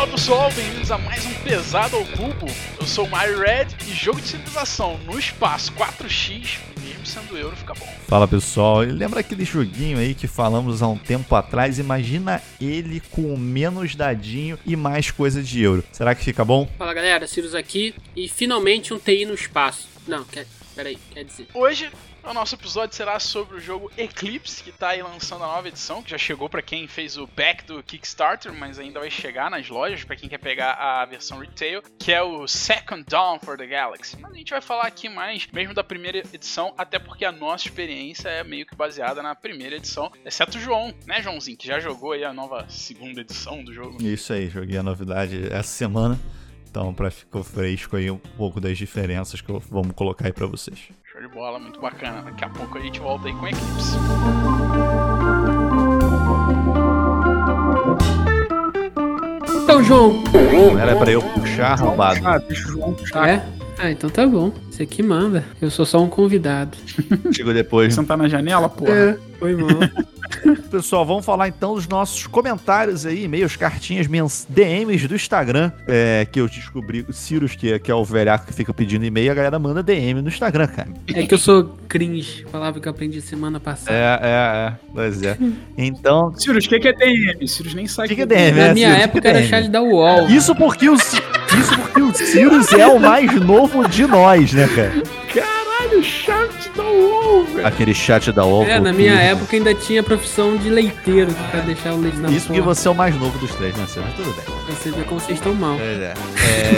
Fala pessoal, bem-vindos a mais um Pesado ao Cubo. Eu sou o Mario Red e jogo de civilização no espaço 4x, mesmo sendo euro, fica bom. Fala pessoal, e lembra aquele joguinho aí que falamos há um tempo atrás? Imagina ele com menos dadinho e mais coisa de euro. Será que fica bom? Fala galera, Sirius aqui e finalmente um TI no espaço. Não, quer, peraí, quer dizer. Hoje o nosso episódio será sobre o jogo Eclipse, que está aí lançando a nova edição, que já chegou para quem fez o back do Kickstarter, mas ainda vai chegar nas lojas para quem quer pegar a versão retail, que é o Second Dawn for the Galaxy. Mas a gente vai falar aqui mais mesmo da primeira edição, até porque a nossa experiência é meio que baseada na primeira edição, exceto o João, né, Joãozinho, que já jogou aí a nova segunda edição do jogo. Isso aí, joguei a novidade essa semana. Então, para ficar fresco aí um pouco das diferenças que eu, vamos colocar aí para vocês. Show de bola, muito bacana. Daqui a pouco a gente volta aí com Eclipse. Então, João. Era para eu puxar, arrombado. Ah, deixa o João puxar. É? Ah, então tá bom. Você que manda. Eu sou só um convidado. Chegou depois. Sentar na janela, porra. É, foi mal. Pessoal, vamos falar então dos nossos comentários aí, e-mails, cartinhas, DMs do Instagram, é, que eu descobri, o Cirus, que é, que é o velhaco que fica pedindo e-mail, a galera manda DM no Instagram, cara. É que eu sou cringe. Palavra que eu aprendi semana passada. É, é, é, pois é. Então, Sirius, o que que é DM? Sirius nem sabe O que que é DM? Na é, minha Sirius, época que era DM? chat da UOL. isso porque o, Isso porque o Cirus é o mais novo de nós, né, cara? Caralho, chat da UOL, velho. Aquele chat da UOL. É, na minha que- época ainda tinha a profissão de leiteiro pra deixar o leite na Isso porque porta. você é o mais novo dos três, né, Cirus? Mas tudo bem. Você ver como vocês estão mal. É.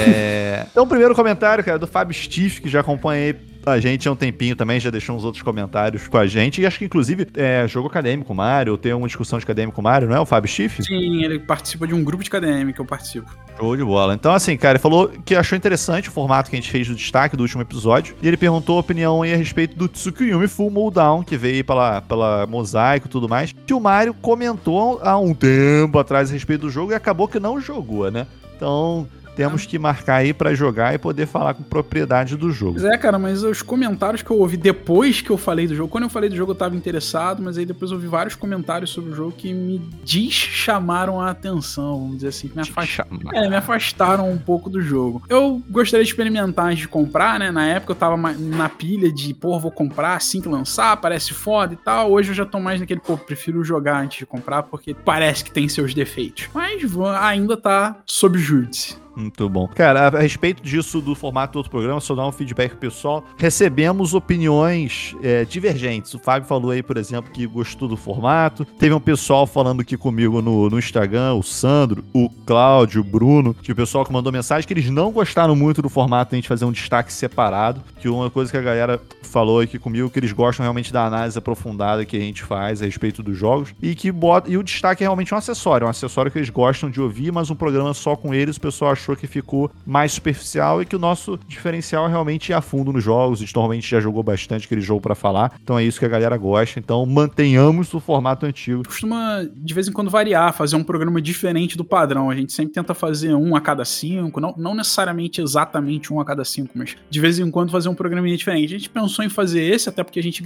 É, Então, o primeiro comentário, cara, do Fábio Stiff, que já acompanha aí a gente há um tempinho também, já deixou uns outros comentários com a gente. E acho que, inclusive, é jogo acadêmico com o Mário, tem uma discussão de acadêmico com o Mário, não é o Fábio Stiff? Sim, ele participa de um grupo de KDM que eu participo. Show de bola. Então, assim, cara, ele falou que achou interessante o formato que a gente fez do destaque do último episódio. E ele perguntou a opinião aí a respeito do Tsukiyumi Full Moldown, que veio aí pela, pela Mosaico e tudo mais. Que o Mário comentou há um tempo atrás a respeito do jogo e acabou que não jogou, né? Então, temos que marcar aí pra jogar e poder falar com propriedade do jogo. Pois é, cara, mas os comentários que eu ouvi depois que eu falei do jogo, quando eu falei do jogo eu tava interessado, mas aí depois eu ouvi vários comentários sobre o jogo que me deschamaram a atenção, vamos dizer assim, que me afastaram. É, me afastaram um pouco do jogo. Eu gostaria de experimentar antes de comprar, né? Na época eu tava na pilha de, pô, vou comprar assim que lançar, parece foda e tal. Hoje eu já tô mais naquele, pô, prefiro jogar antes de comprar porque parece que tem seus defeitos. Mas vou- ainda tá sob júdice. Muito bom. Cara, a, respeito disso do formato do outro programa, só dar um feedback pessoal. Recebemos opiniões é, divergentes. O Fábio falou aí, por exemplo, que gostou do formato. Teve um pessoal falando aqui comigo no, no Instagram, o Sandro, o Cláudio, o Bruno, que o pessoal que mandou mensagem que eles não gostaram muito do formato de a gente fazer um destaque separado. Que uma coisa que a galera falou aqui comigo, que eles gostam realmente da análise aprofundada que a gente faz a respeito dos jogos. E que bota. E o destaque é realmente um acessório. Um acessório que eles gostam de ouvir, mas um programa só com eles, o pessoal achou que ficou mais superficial e que o nosso diferencial é realmente ir a fundo nos jogos. A gente normalmente já jogou bastante aquele jogo pra falar. Então é isso que a galera gosta. Então mantenhamos o formato antigo. costuma de vez em quando variar, fazer um programa diferente do padrão. A gente sempre tenta fazer um a cada cinco, não, não necessariamente exatamente um a cada cinco, mas de vez em quando fazer um programinha diferente. A gente pensou em fazer esse, até porque a gente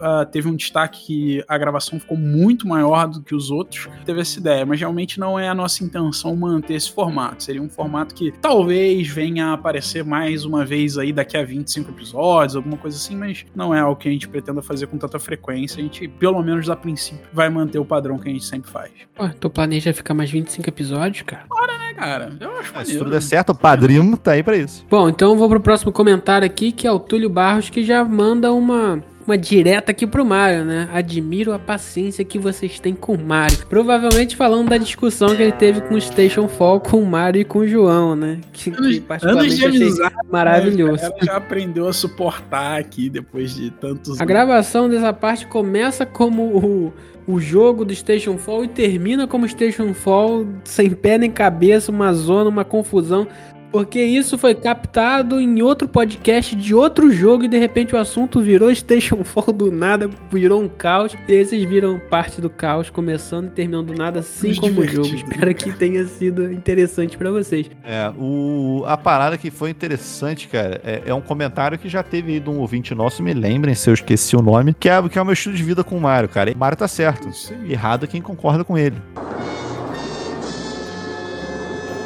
ah, teve um destaque que a gravação ficou muito maior do que os outros. Teve essa ideia, mas realmente não é a nossa intenção manter esse formato. Seria um formato que talvez venha a aparecer mais uma vez aí daqui a 25 episódios, alguma coisa assim, mas não é algo que a gente pretenda fazer com tanta frequência. A gente, pelo menos a princípio, vai manter o padrão que a gente sempre faz. Pô, tu planeja ficar mais 25 episódios, cara? É, cara, eu acho Se maneiro. tudo der certo, o padrinho tá aí pra isso. Bom, então eu vou pro próximo comentário aqui, que é o Túlio Barros, que já manda uma, uma direta aqui pro Mário, né? Admiro a paciência que vocês têm com o Mário. Provavelmente falando da discussão que ele teve com o Station Fall, com o Mário e com o João, né? Que, que Anos, anos particularmente de achei amizade. maravilhoso. Ela já aprendeu a suportar aqui depois de tantos A gravação dessa parte começa como o, o jogo do Station Fall e termina como Station Fall, sem pé nem cabeça, uma zona, uma confusão. Porque isso foi captado em outro podcast de outro jogo e de repente o assunto virou Station Fall do nada, virou um caos. E vocês viram parte do caos começando e terminando do nada, assim Nos como o jogo. Espero que tenha sido interessante pra vocês. É, o, a parada que foi interessante, cara, é, é um comentário que já teve aí de um ouvinte nosso, me lembrem se eu esqueci o nome, que é, que é o meu estilo de vida com o Mário, cara. E o Mário tá certo. Errado é quem concorda com ele.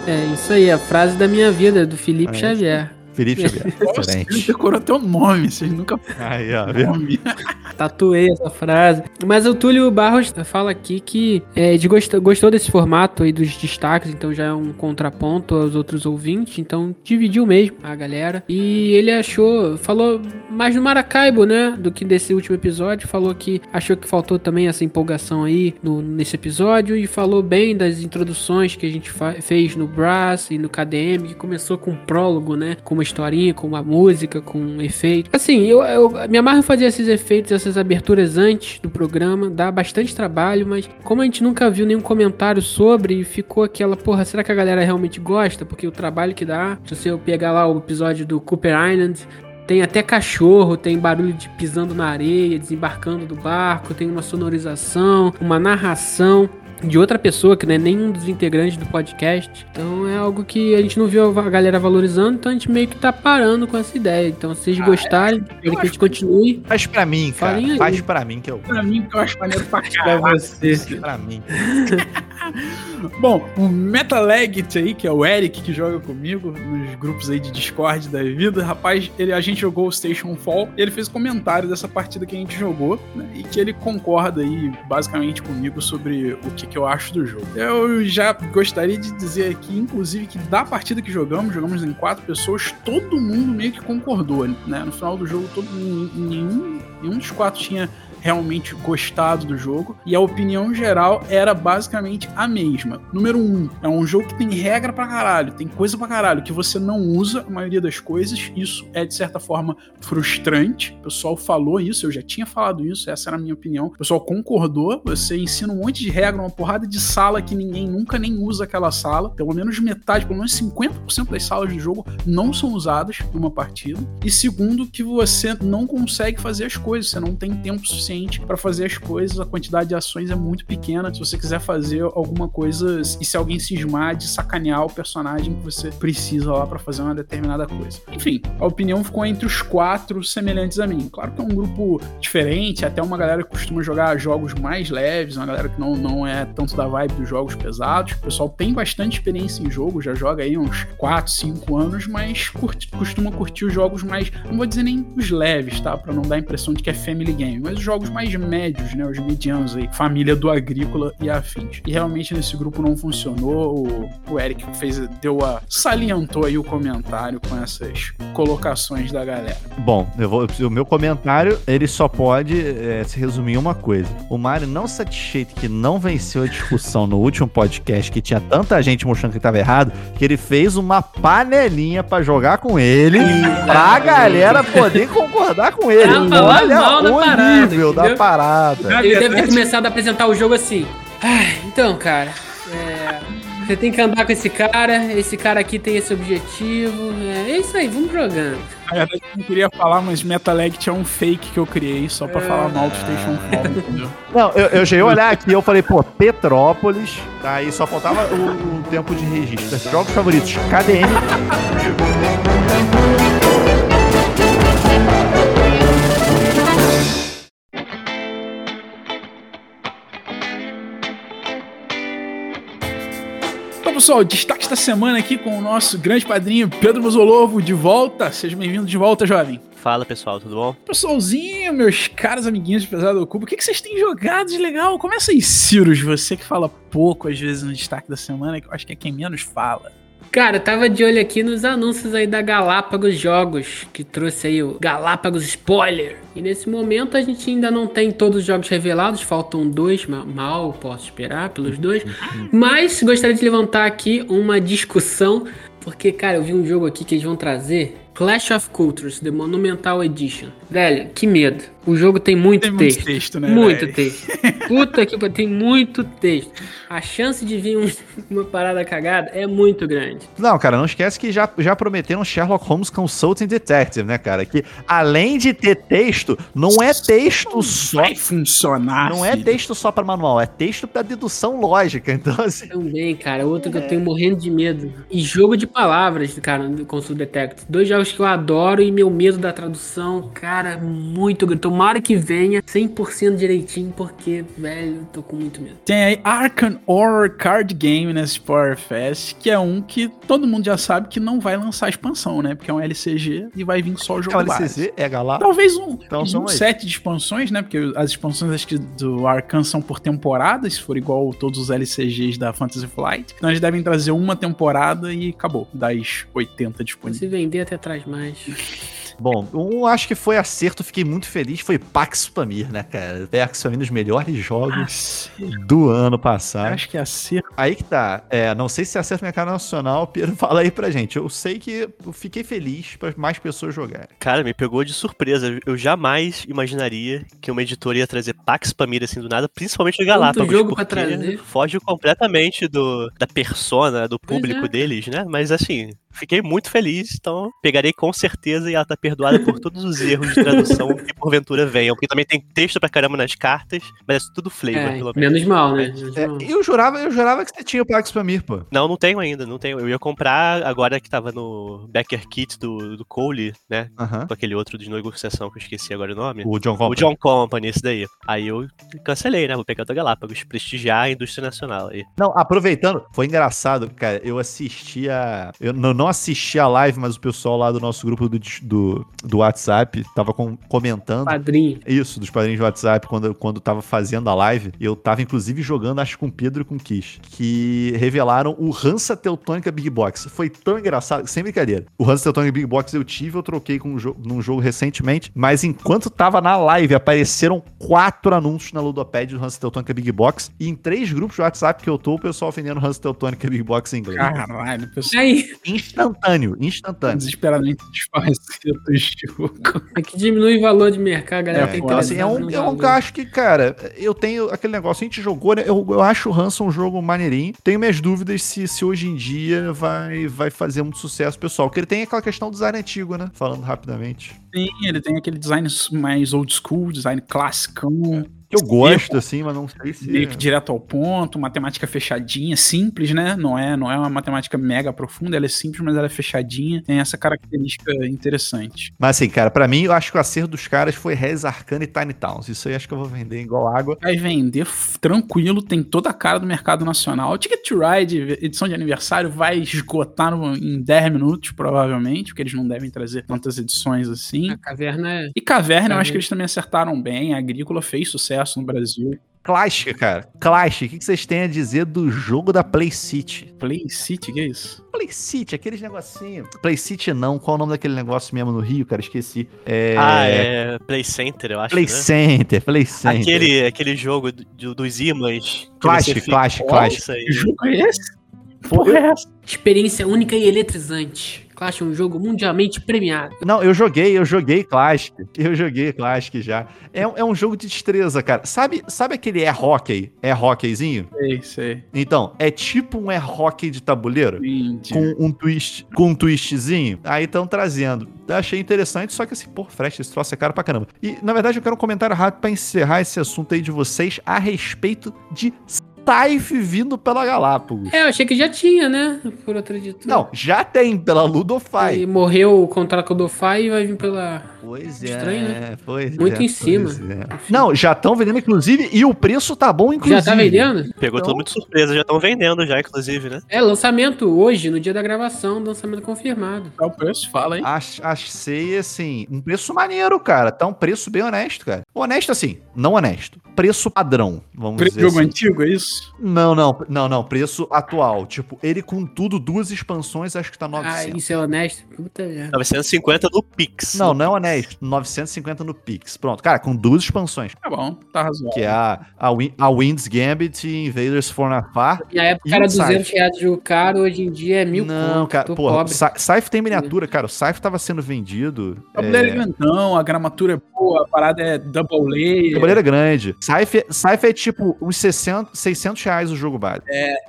É isso aí, a frase da minha vida, do Felipe É, Xavier. Felipe Xavier. Nossa, ele decorou até o nome, vocês nunca Aí, ó, viu? nome. Tatuei essa frase. Mas o Túlio Barros fala aqui que é, de gostou, gostou desse formato aí dos destaques, então já é um contraponto aos outros ouvintes, então dividiu mesmo a galera. E ele achou, falou mais do Maracaibo, né, do que desse último episódio, falou que achou que faltou também essa empolgação aí no- nesse episódio e falou bem das introduções que a gente fez no Brass e no KDM, que começou com um prólogo, né, com uma historinha, com uma música, com um efeito. Assim, eu, eu me amarro em fazer esses efeitos, essas aberturas antes do programa, dá bastante trabalho, mas como a gente nunca viu nenhum comentário sobre, ficou aquela, porra, será que a galera realmente gosta? Porque o trabalho que dá, se você pegar lá o episódio do Cooper Island, tem até cachorro, tem barulho de pisando na areia, desembarcando do barco, tem uma sonorização, uma narração de outra pessoa, que não é nenhum dos integrantes do podcast. Então é algo que a gente não viu a galera valorizando, então a gente meio que tá parando com essa ideia. Então se vocês gostarem, querem que a gente continue. Faz pra mim, cara. Faz pra mim que eu. Pra mim, que eu acho maneiro pra Pra você. Pra mim. Bom, o Metalegit aí, que é o Eric que joga comigo nos grupos aí de Discord da vida, rapaz, ele, a gente jogou o Station Fall e ele fez comentário dessa partida que a gente jogou, né, e que ele concorda aí basicamente comigo sobre o que, que eu acho do jogo. Eu já gostaria de dizer aqui, inclusive, que da partida que jogamos, jogamos em quatro pessoas, todo mundo meio que concordou, né? No final do jogo, todo, nenhum, nenhum dos quatro tinha realmente gostado do jogo e a opinião geral era basicamente a mesma. Número um, é um jogo que tem regra pra caralho, tem coisa pra caralho que você não usa a maioria das coisas. Isso é de certa forma frustrante. O pessoal falou isso, eu já tinha falado isso, essa era a minha opinião. O pessoal concordou. Você ensina um monte de regra, uma porrada de sala que ninguém nunca nem usa aquela sala. Pelo menos metade, pelo menos 50% das salas do jogo não são usadas numa partida. E segundo, que você não consegue fazer as coisas, você não tem tempo suficiente para fazer as coisas, a quantidade de ações é muito pequena. Se você quiser fazer alguma coisa e se alguém cismar de sacanear o personagem que você precisa lá para fazer uma determinada coisa. Enfim, a opinião ficou entre os quatro semelhantes a mim. Claro que é um grupo diferente, até uma galera que costuma jogar jogos mais leves, uma galera que não, não é tanto da vibe dos jogos pesados. O pessoal tem bastante experiência em jogo, já joga aí uns 4, 5 anos, mas curte- costuma curtir os jogos mais, não vou dizer nem os leves, tá? Pra não dar a impressão de que é family game, mas os jogos mais médios, né? Os medianos aí, família do agrícola e afins. E realmente nesse grupo não funcionou. O, o Eric fez, deu a. salientou aí o comentário com essas colocações da galera. Bom, eu vou, o meu comentário, ele só pode é, se resumir em uma coisa. O Mario não satisfeito que não venceu a discussão no último podcast, que tinha tanta gente mostrando que estava errado, que ele fez uma panelinha pra jogar com ele, pra galera poder concordar com ele. Da o nível da parada. Ele deve ter começado a apresentar o jogo assim. Ah, então, cara, é, você tem que andar com esse cara, esse cara aqui tem esse objetivo. É, é isso aí, vamos jogando. Na verdade, eu não queria falar, mas Metalect é um fake que eu criei só pra falar mal do Station Fall, entendeu? Não, eu, eu cheguei a olhar aqui eu falei, pô, Petrópolis, aí só faltava o, o tempo de registro. Jogos favoritos, KDM. Pessoal, destaque da semana aqui com o nosso grande padrinho Pedro Mozolovo de volta. Seja bem-vindo de volta, jovem. Fala pessoal, tudo bom? Pessoalzinho, meus caros amiguinhos de Pesado do Cubo, o que, que vocês têm jogado de legal? Começa aí, Cirus, você que fala pouco às vezes no destaque da semana, que eu acho que é quem menos fala. Cara, tava de olho aqui nos anúncios aí da Galápagos Jogos, que trouxe aí o Galápagos Spoiler. E nesse momento a gente ainda não tem todos os jogos revelados, faltam dois, ma- mal posso esperar pelos dois. Mas gostaria de levantar aqui uma discussão, porque, cara, eu vi um jogo aqui que eles vão trazer. Clash of Cultures, The Monumental Edition. Velho, que medo. O jogo tem muito Tem texto. muito texto, né? Muito texto. Puta que pariu, tem muito texto. A chance de vir um- uma parada cagada é muito grande. Não, cara, não esquece que já, já prometeram Sherlock Holmes Consulting Detective, né, cara? Que além de ter texto, não é texto só. Vai funcionar. Não é filho. texto só pra manual, é texto pra dedução lógica. Então, assim. Também, cara, outro que eu tenho morrendo de medo. E jogo de palavras, cara, do Consult Detective. Dois jogos que eu adoro e meu medo da tradução, cara, muito grande. Tô tomara que venha 100% direitinho, porque, velho, tô com muito medo. Tem aí Arkham Horror Card Game nesse Power Fest, que é um que todo mundo já sabe que não vai lançar expansão, né? Porque é um LCG e vai vir só o jogo É base. LCZ, é Galá. Talvez um, Então, um aí. set de expansões, né? Porque as expansões acho que do Arkham são por temporada, se for igual todos os LCGs da Fantasy Flight. Então eles devem trazer uma temporada e acabou, das 80 disponíveis. Se vender até traz mais. Bom, um acho que foi acerto, fiquei muito feliz, foi Pax Pamir, né, cara? Pax Pamir nos melhores jogos do ano passado. Acho que é acerto. Aí que tá. É, não sei se é acerto mercado nacional, Pedro, fala aí pra gente. Eu sei que eu fiquei feliz pra mais pessoas jogarem. Cara, me pegou de surpresa. Eu jamais imaginaria que uma editora ia trazer Pax Pamir assim do nada, principalmente no Galápagos. jogo pra trazer. Foge completamente do, da persona, do Pois público é. deles, né? Mas assim, fiquei muito feliz, então pegarei com certeza e ela tá perdoada por todos os erros de tradução que porventura venham. Porque também tem texto pra caramba nas cartas, mas é tudo flavor, É, pelo menos. menos mal, né? Menos É, mal. eu, jurava, eu jurava que você tinha o Pax Pamir, pô. Não, não tenho ainda, não tenho. Eu ia comprar agora que tava no Backer Kit do, do Cole, né? Aham. Com aquele outro de negociação que eu esqueci agora o nome. O John Company. O John Company, esse daí. Aí eu cancelei, né? Vou pegar o da Galápagos, prestigiar a indústria nacional aí. Não, aproveitando, foi engraçado, cara. Eu assistia. Eu não não assisti a live, mas o pessoal lá do nosso grupo do, do, do WhatsApp tava com- comentando. Padrinho. Isso, dos padrinhos do WhatsApp, quando, quando tava fazendo a live, eu tava inclusive jogando, acho que com o Pedro e com o Kish, que revelaram o Hansa Teutônica Big Box. Foi tão engraçado, sem brincadeira. O Hansa Teutônica Big Box eu tive, eu troquei com um jogo, num jogo recentemente, mas enquanto tava na live, apareceram quatro anúncios na Ludopad do Hansa Teutônica Big Box, e em três grupos de WhatsApp que eu tô, o pessoal vendendo Hansa Teutônica Big Box em inglês. Caralho, pessoal Aí, Instantâneo, instantâneo. desesperadamente desfaceto do jogo. aqui diminui o valor de mercado, galera É, ter assim, é um, é um gasto que, cara, eu tenho aquele negócio, a gente jogou, né? Eu, eu acho o Hanson um jogo maneirinho. Tenho minhas dúvidas se, se hoje em dia vai, vai fazer muito sucesso, pessoal. Porque ele tem aquela questão do design antigo, né? Falando rapidamente. Sim, ele tem aquele design mais old school, design classicão, Que eu gosto, assim, mas não sei se. meio que direto ao ponto, matemática fechadinha, simples, né? Não é, não é uma matemática mega profunda, ela é simples, mas ela é fechadinha. Tem essa característica interessante. Mas assim, cara, pra mim, eu acho que o acerto dos caras foi Res Arcana e Tiny Towns. Isso aí acho que eu vou vender igual água. Vai vender tranquilo, tem toda a cara do mercado nacional. Ticket to Ride, edição de aniversário, vai esgotar no- em 10 minutos, provavelmente, porque eles não devem trazer tantas edições assim. A caverna é. E Caverna, eu acho Caverna. que eles também acertaram bem. A Agrícola fez sucesso no Brasil. Clash, cara. Clash, o que vocês têm a dizer do jogo da Play City? Play City, que é isso? Play City, aqueles negocinhos. Play City não, qual é o nome daquele negócio mesmo no Rio, cara? Esqueci. É... Ah, é Play Center, eu acho, Play né? Center, Play Center. Aquele, aquele jogo do- do- dos imãs. que Clash, Clash, Clash. Que jogo é esse? Porra, é essa? Experiência única e eletrizante. Clash é um jogo mundialmente premiado. Não, eu joguei, eu joguei Classic. Eu joguei Classic já. É, um- é um jogo de destreza, cara. Sabe, sabe aquele air hockey? Air hockeyzinho? Sei, sei. Então, é tipo um air hockey de tabuleiro. Entendi. Com um twist, com um twistzinho. Aí estão trazendo. Achei interessante, só que assim, pô, Fresh, esse troço é caro pra caramba. E, na verdade, eu quero um comentário rápido pra encerrar esse assunto aí de vocês a respeito de Scythe vindo pela Galápagos. É, eu achei que já tinha, né? Por outra editora. Não, já tem pela Aí Ludofy. morreu o contrato com o Dofy e vai vir pela. Pois é, Estranho, né? pois Muito é, em cima. é. Não, já estão vendendo, inclusive, e o preço tá bom, inclusive. Já tá vendendo? Pegou Então- todo mundo de surpresa, já estão vendendo já, inclusive, né? É, lançamento hoje, no dia da gravação, lançamento confirmado. Qual o preço? Fala aí. Ach- Achei, assim, um preço maneiro, cara. Tá um preço bem honesto, cara. Honesto, assim, não honesto. Preço padrão, vamos Pre- dizer jogo assim. antigo, é isso? Não, não, não, não. Preço atual. Tipo, ele com tudo, duas expansões, acho que tá Ah, 900. isso é honesto? Puta merda. 950 no Pix. Não, não é honesto. 950 no Pix. Pronto, cara, com duas expansões. Tá bom, tá razoável. Que é a, a, Win, a Winds Gambit e Invaders for Afar. Na época E era o Scythe? 200 reais de caro, hoje em dia é mil Não, conto. cara, porra, Scythe tem miniatura, cara. O Scythe tava sendo vendido. O tabuleiro é grandão, a gramatura é boa, a parada é double layer. Tabuleiro é grande. Scythe é tipo uns 60, 600 reais o jogo base.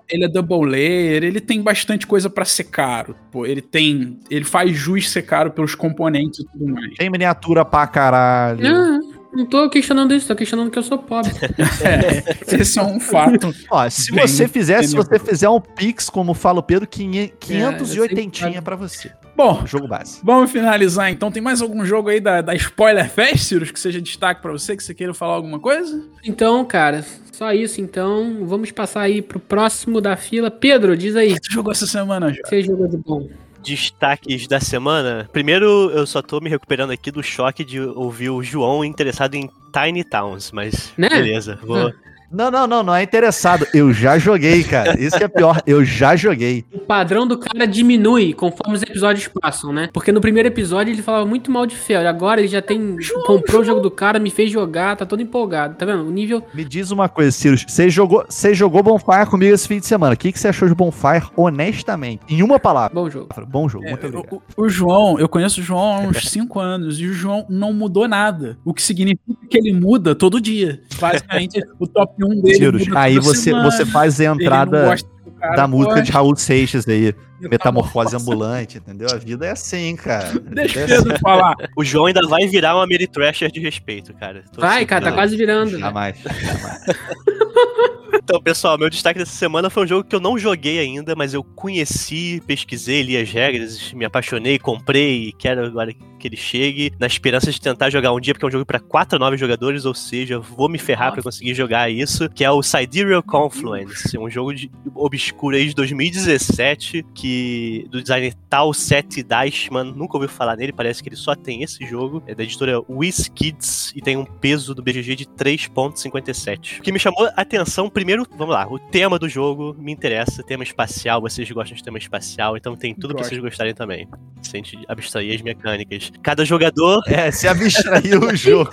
Ele é double layer, ele tem bastante coisa pra ser caro. Pô, ele tem. Ele faz jus ser caro pelos componentes e tudo mais. Tem miniatura pra caralho. Não, não tô questionando isso, tô questionando que eu sou pobre. É, esse é um fato. Ó, se Bem, você fizer, se você fizer um Pix, como fala o Pedro, 500 É, eu 580 sempre pra você. Bom, Jogo base. vamos finalizar então. Tem mais algum jogo aí da, da Spoiler Fest, Cirus, que seja destaque pra você, que você queira falar alguma coisa? Então, cara, só isso então. Vamos passar aí pro próximo da fila. Pedro, diz aí. O que você jogou essa semana, Jorge? que você jogou de bom? Destaques da semana. Primeiro, eu só tô me recuperando aqui do choque de ouvir o João interessado em Tiny Towns, mas Né? beleza. Vou... Não, não, não, não é interessado. Eu já joguei, cara. Isso que é pior. Eu já joguei. O padrão do cara diminui conforme os episódios passam, né? Porque no primeiro episódio ele falava muito mal de Fel. Agora ele já tem. comprou o jogo do cara, me fez jogar, tá todo empolgado. Tá vendo? O nível. Me diz uma coisa, Cirus. Você jogou, você jogou Bonfire comigo esse fim de semana. O que, que você achou de Bonfire, honestamente? Em uma palavra. Bom jogo. Bom jogo, É, muito obrigado. o, o João, eu conheço o João há uns 5 anos e o João não mudou nada. O que significa que ele muda todo dia. Basicamente, o top 1 dele. Cirus, muda aí você, semana. você faz a entrada cara, da música de gosta. Raul Seixas aí. Metamorfose Metamorfose. ambulante, entendeu? A vida é assim, cara. A Deixa o vida é assim. Falar. O João ainda vai virar uma Mary Thrasher de respeito, cara. Tô Vai, cara, tá quase virando. né? Jamais. jamais. Então, pessoal, meu destaque dessa semana foi um jogo que eu não joguei ainda, mas eu conheci, pesquisei, li as regras, me apaixonei, comprei e quero agora que ele chegue, na esperança de tentar jogar um dia, porque é um jogo para 4 a 9 jogadores, ou seja, vou me ferrar para conseguir jogar isso, que é o Sidereal Confluence, um jogo de, obscuro aí de 2017, que do designer Tal Seth Deichmann, nunca ouviu falar nele, parece que ele só tem esse jogo, é da editora WizKids e tem um peso do BGG de 3.57. O que me chamou a atenção, primeiro, vamos lá, o tema do jogo me interessa, tema espacial, vocês gostam de tema espacial, então tem tudo Gosto. vocês gostarem também. Se a gente abstrair as mecânicas. Cada jogador É, se abstraiu o jogo.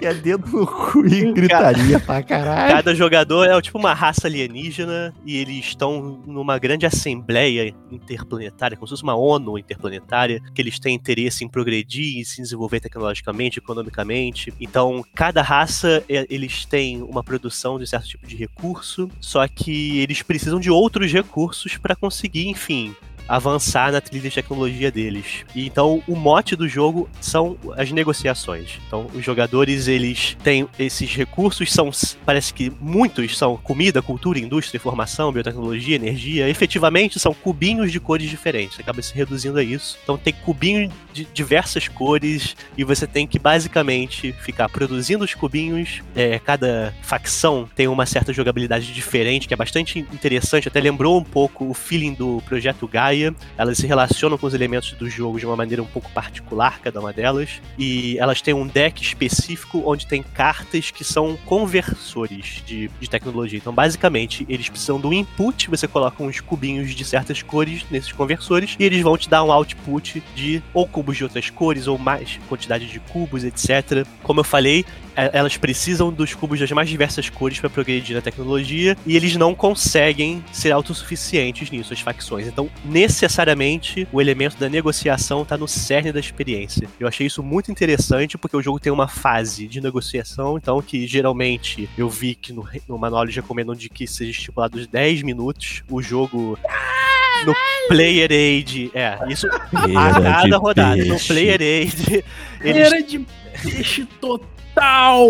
E é dedo no cu e gritaria pra caralho. Cada jogador é tipo uma raça alienígena e eles estão numa grande assembleia interplanetária, como se fosse uma ONU interplanetária, que eles têm interesse em progredir e se desenvolver tecnologicamente, economicamente. Então, cada raça, eles têm uma produção de certo tipo de recurso, só que eles precisam de outros recursos para conseguir, enfim, avançar na trilha de tecnologia deles. E então o mote do jogo são as negociações. Então os jogadores eles têm esses recursos são parece que muitos são comida, cultura, indústria, informação, biotecnologia, energia. Efetivamente são cubinhos de cores diferentes. Acaba se reduzindo a isso. Então tem cubinhos de diversas cores e você tem que basicamente ficar produzindo os cubinhos. É, cada facção tem uma certa jogabilidade diferente que é bastante interessante. Até lembrou um pouco o feeling do projeto Gaia. Elas se relacionam com os elementos do jogo de uma maneira um pouco particular, cada uma delas. E elas têm um deck específico onde tem cartas que são conversores de, de tecnologia. Então, basicamente, eles precisam do input, você coloca uns cubinhos de certas cores nesses conversores, e eles vão te dar um output de ou cubos de outras cores, ou mais quantidade de cubos, etc. Como eu falei, é- elas precisam dos cubos das mais diversas cores para progredir na tecnologia e eles não conseguem ser autossuficientes nisso, as facções. Então, necessariamente, o elemento da negociação está no cerne da experiência. Eu achei isso muito interessante porque o jogo tem uma fase de negociação, então que geralmente eu vi que no, no manual eles recomendam de que seja estipulado 10 minutos. O jogo no Player Aid, é, isso a cada rodada. No peixe. Player Aid, eles Feira de peixe total.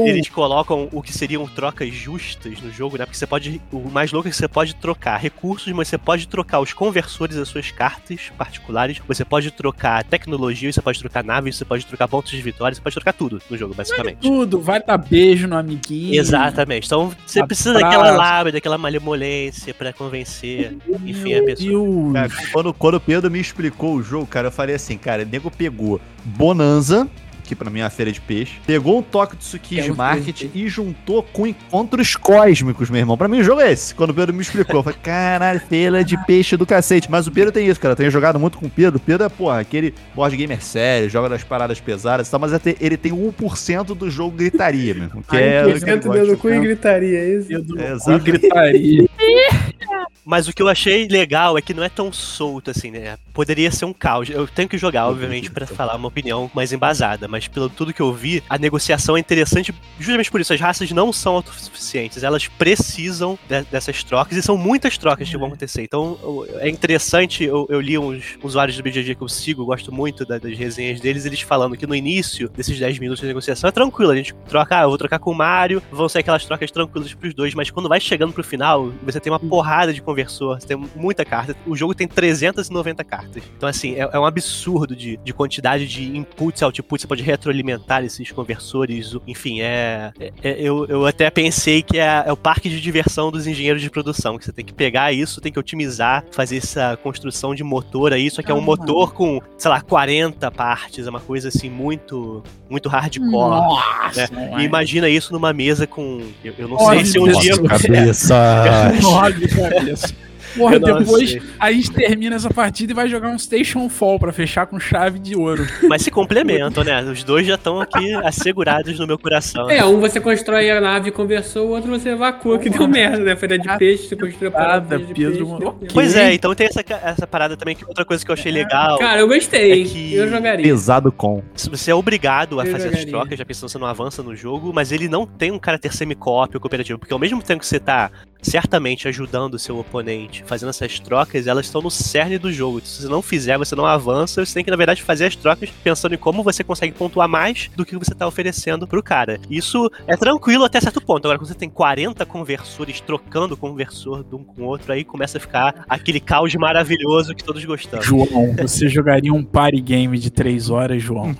Eles colocam o que seriam trocas justas no jogo, né? Porque você pode. O mais louco é que você pode trocar recursos, mas você pode trocar os conversores das suas cartas particulares, você pode trocar tecnologia, você pode trocar naves, você pode trocar pontos de vitória, você pode trocar tudo no jogo, basicamente. Tudo, vai dar beijo no amiguinho. Exatamente. Então você precisa Abraço. daquela lábia, daquela malemolência pra convencer, enfim, a pessoa. Deus. Cara, quando, quando o Pedro me explicou o jogo, cara, eu falei assim, cara, o nego pegou Bonanza, que pra mim é a feira de peixe, pegou um toque de É Tsukiji um Market e juntou com encontros cósmicos, meu irmão. Pra mim o jogo é esse. Quando o Pedro me explicou, eu falei, caralho, feira de peixe do cacete. Mas o Pedro tem isso, cara. Eu tenho jogado muito com o Pedro. O Pedro é, porra, aquele board gamer sério, joga das paradas pesadas e tal, mas até ele tem 1% do jogo gritaria, mesmo. Que é o que do e gosta. gritaria, é isso? Dedo no É, cu e exatamente. gritaria. Mas o que eu achei legal é que não é tão solto assim, né? Poderia ser um caos. Eu tenho que jogar, obviamente, pra falar uma opinião mais embasada, mas pelo tudo que eu vi, a negociação é interessante justamente por isso. As raças não são autossuficientes, elas precisam de- dessas trocas e são muitas trocas que vão acontecer. Então é interessante, eu, eu li uns usuários do BGG que eu sigo, gosto muito da- das resenhas deles, eles falando que no início desses 10 minutos de negociação é tranquilo, a gente troca, ah, eu vou trocar com o Mario, vão ser aquelas trocas tranquilas pros dois, mas quando vai chegando pro final, você tem uma porrada de conversor, você tem muita carta. O jogo tem 390 cartas. Então, assim, é, é um absurdo de, de quantidade de inputs e outputs. Você pode retroalimentar esses conversores. Enfim, é. é- é- eu, eu até pensei que é, é o parque de diversão dos engenheiros de produção. Que você tem que pegar isso, tem que otimizar, fazer essa construção de motor aí. Só que é um motor com, sei lá, 40 partes. É uma coisa assim, muito, muito hardcore. Nossa, E imagina isso numa mesa com. Eu, eu não Olha, sei se um dia. cabeça. Nove cabeças. Porra, depois sei. a gente termina essa partida e vai jogar um Station Fall pra fechar com chave de ouro. Mas se complementam, né? Os dois já estão aqui assegurados no meu coração. É, um você constrói a nave e conversou, o outro você evacua, que deu merda, né? Feira de peixe, você construiu a parada de Pedro, peixe, mano. deu Ok. merda. Pois é, então tem essa, essa parada também que outra coisa que eu achei legal. Cara, eu gostei, É que- eu jogaria. Pesado com. se Você é obrigado a Eu fazer as jogaria. trocas, já pensando que você não avança no jogo, mas ele não tem um caráter semi-co-op ou cooperativo, porque ao mesmo tempo que você tá certamente ajudando o seu oponente fazendo essas trocas, elas estão no cerne do jogo. Se você não fizer, você não avança, você tem que, na verdade, fazer as trocas pensando em como você consegue pontuar mais do que você tá oferecendo pro cara. Isso é tranquilo até certo ponto. Agora, quando você tem 40 conversores trocando o conversor de um com o outro, aí começa a ficar aquele caos maravilhoso que todos gostamos. João, você jogaria um party game de 3 horas, João?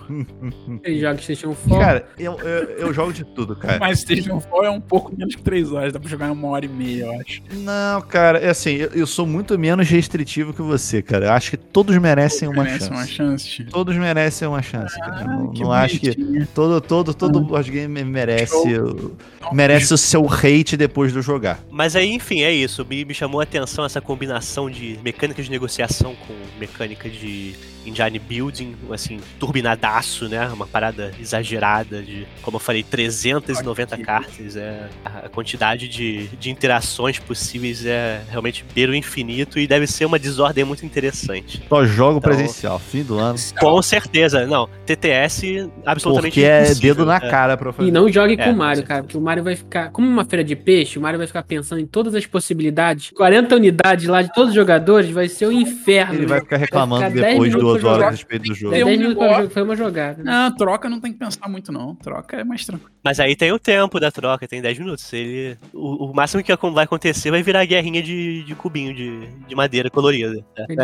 Ele joga Station Fall. Cara, eu, eu, eu jogo de tudo, cara. Mas Station Fall é um pouco menos que 3 horas, dá pra jogar em uma hora e meia, eu acho. Não, cara, é assim, eu, eu sou muito menos restritivo que você, cara. Eu acho que todos merecem uma Merece chance. uma chance. Todos merecem uma chance, cara. Ah, não que não acho que todo, todo, todo board game merece, o- merece o seu hate depois do jogar. Mas aí, enfim, é isso. Me, me chamou a atenção essa combinação de mecânica de negociação com mecânica de engine building, assim, turbinadaço, né? Uma parada exagerada de, como eu falei, 390 Ok. cartas. É, a quantidade de, de interações possíveis é realmente beira o infinito e deve ser uma desordem muito interessante. Só jogo Então- presencial, fim do ano. Com certeza. Não, TTS absolutamente Porque é impossível. dedo na É. cara pra fazer. E não jogue com É, o com Mario, certeza. cara, porque o Mario vai ficar. Como uma feira de peixe, o Mario vai ficar pensando em todas as possibilidades. 40 unidades lá de todos os jogadores vai ser o inferno. Ele vai ficar reclamando Vai ficar 10 depois minutos duas horas a respeito do jogo. Eu 10 minutos pra gosto. jogo, foi uma jogada. né? Não, troca não tem que pensar muito, não. Troca é mais tranquilo. Mas aí tem o tempo da troca, tem 10 minutos. Ele, o, o máximo que vai acontecer vai virar guerrinha de, de cubinho de, de madeira colorida. Ele,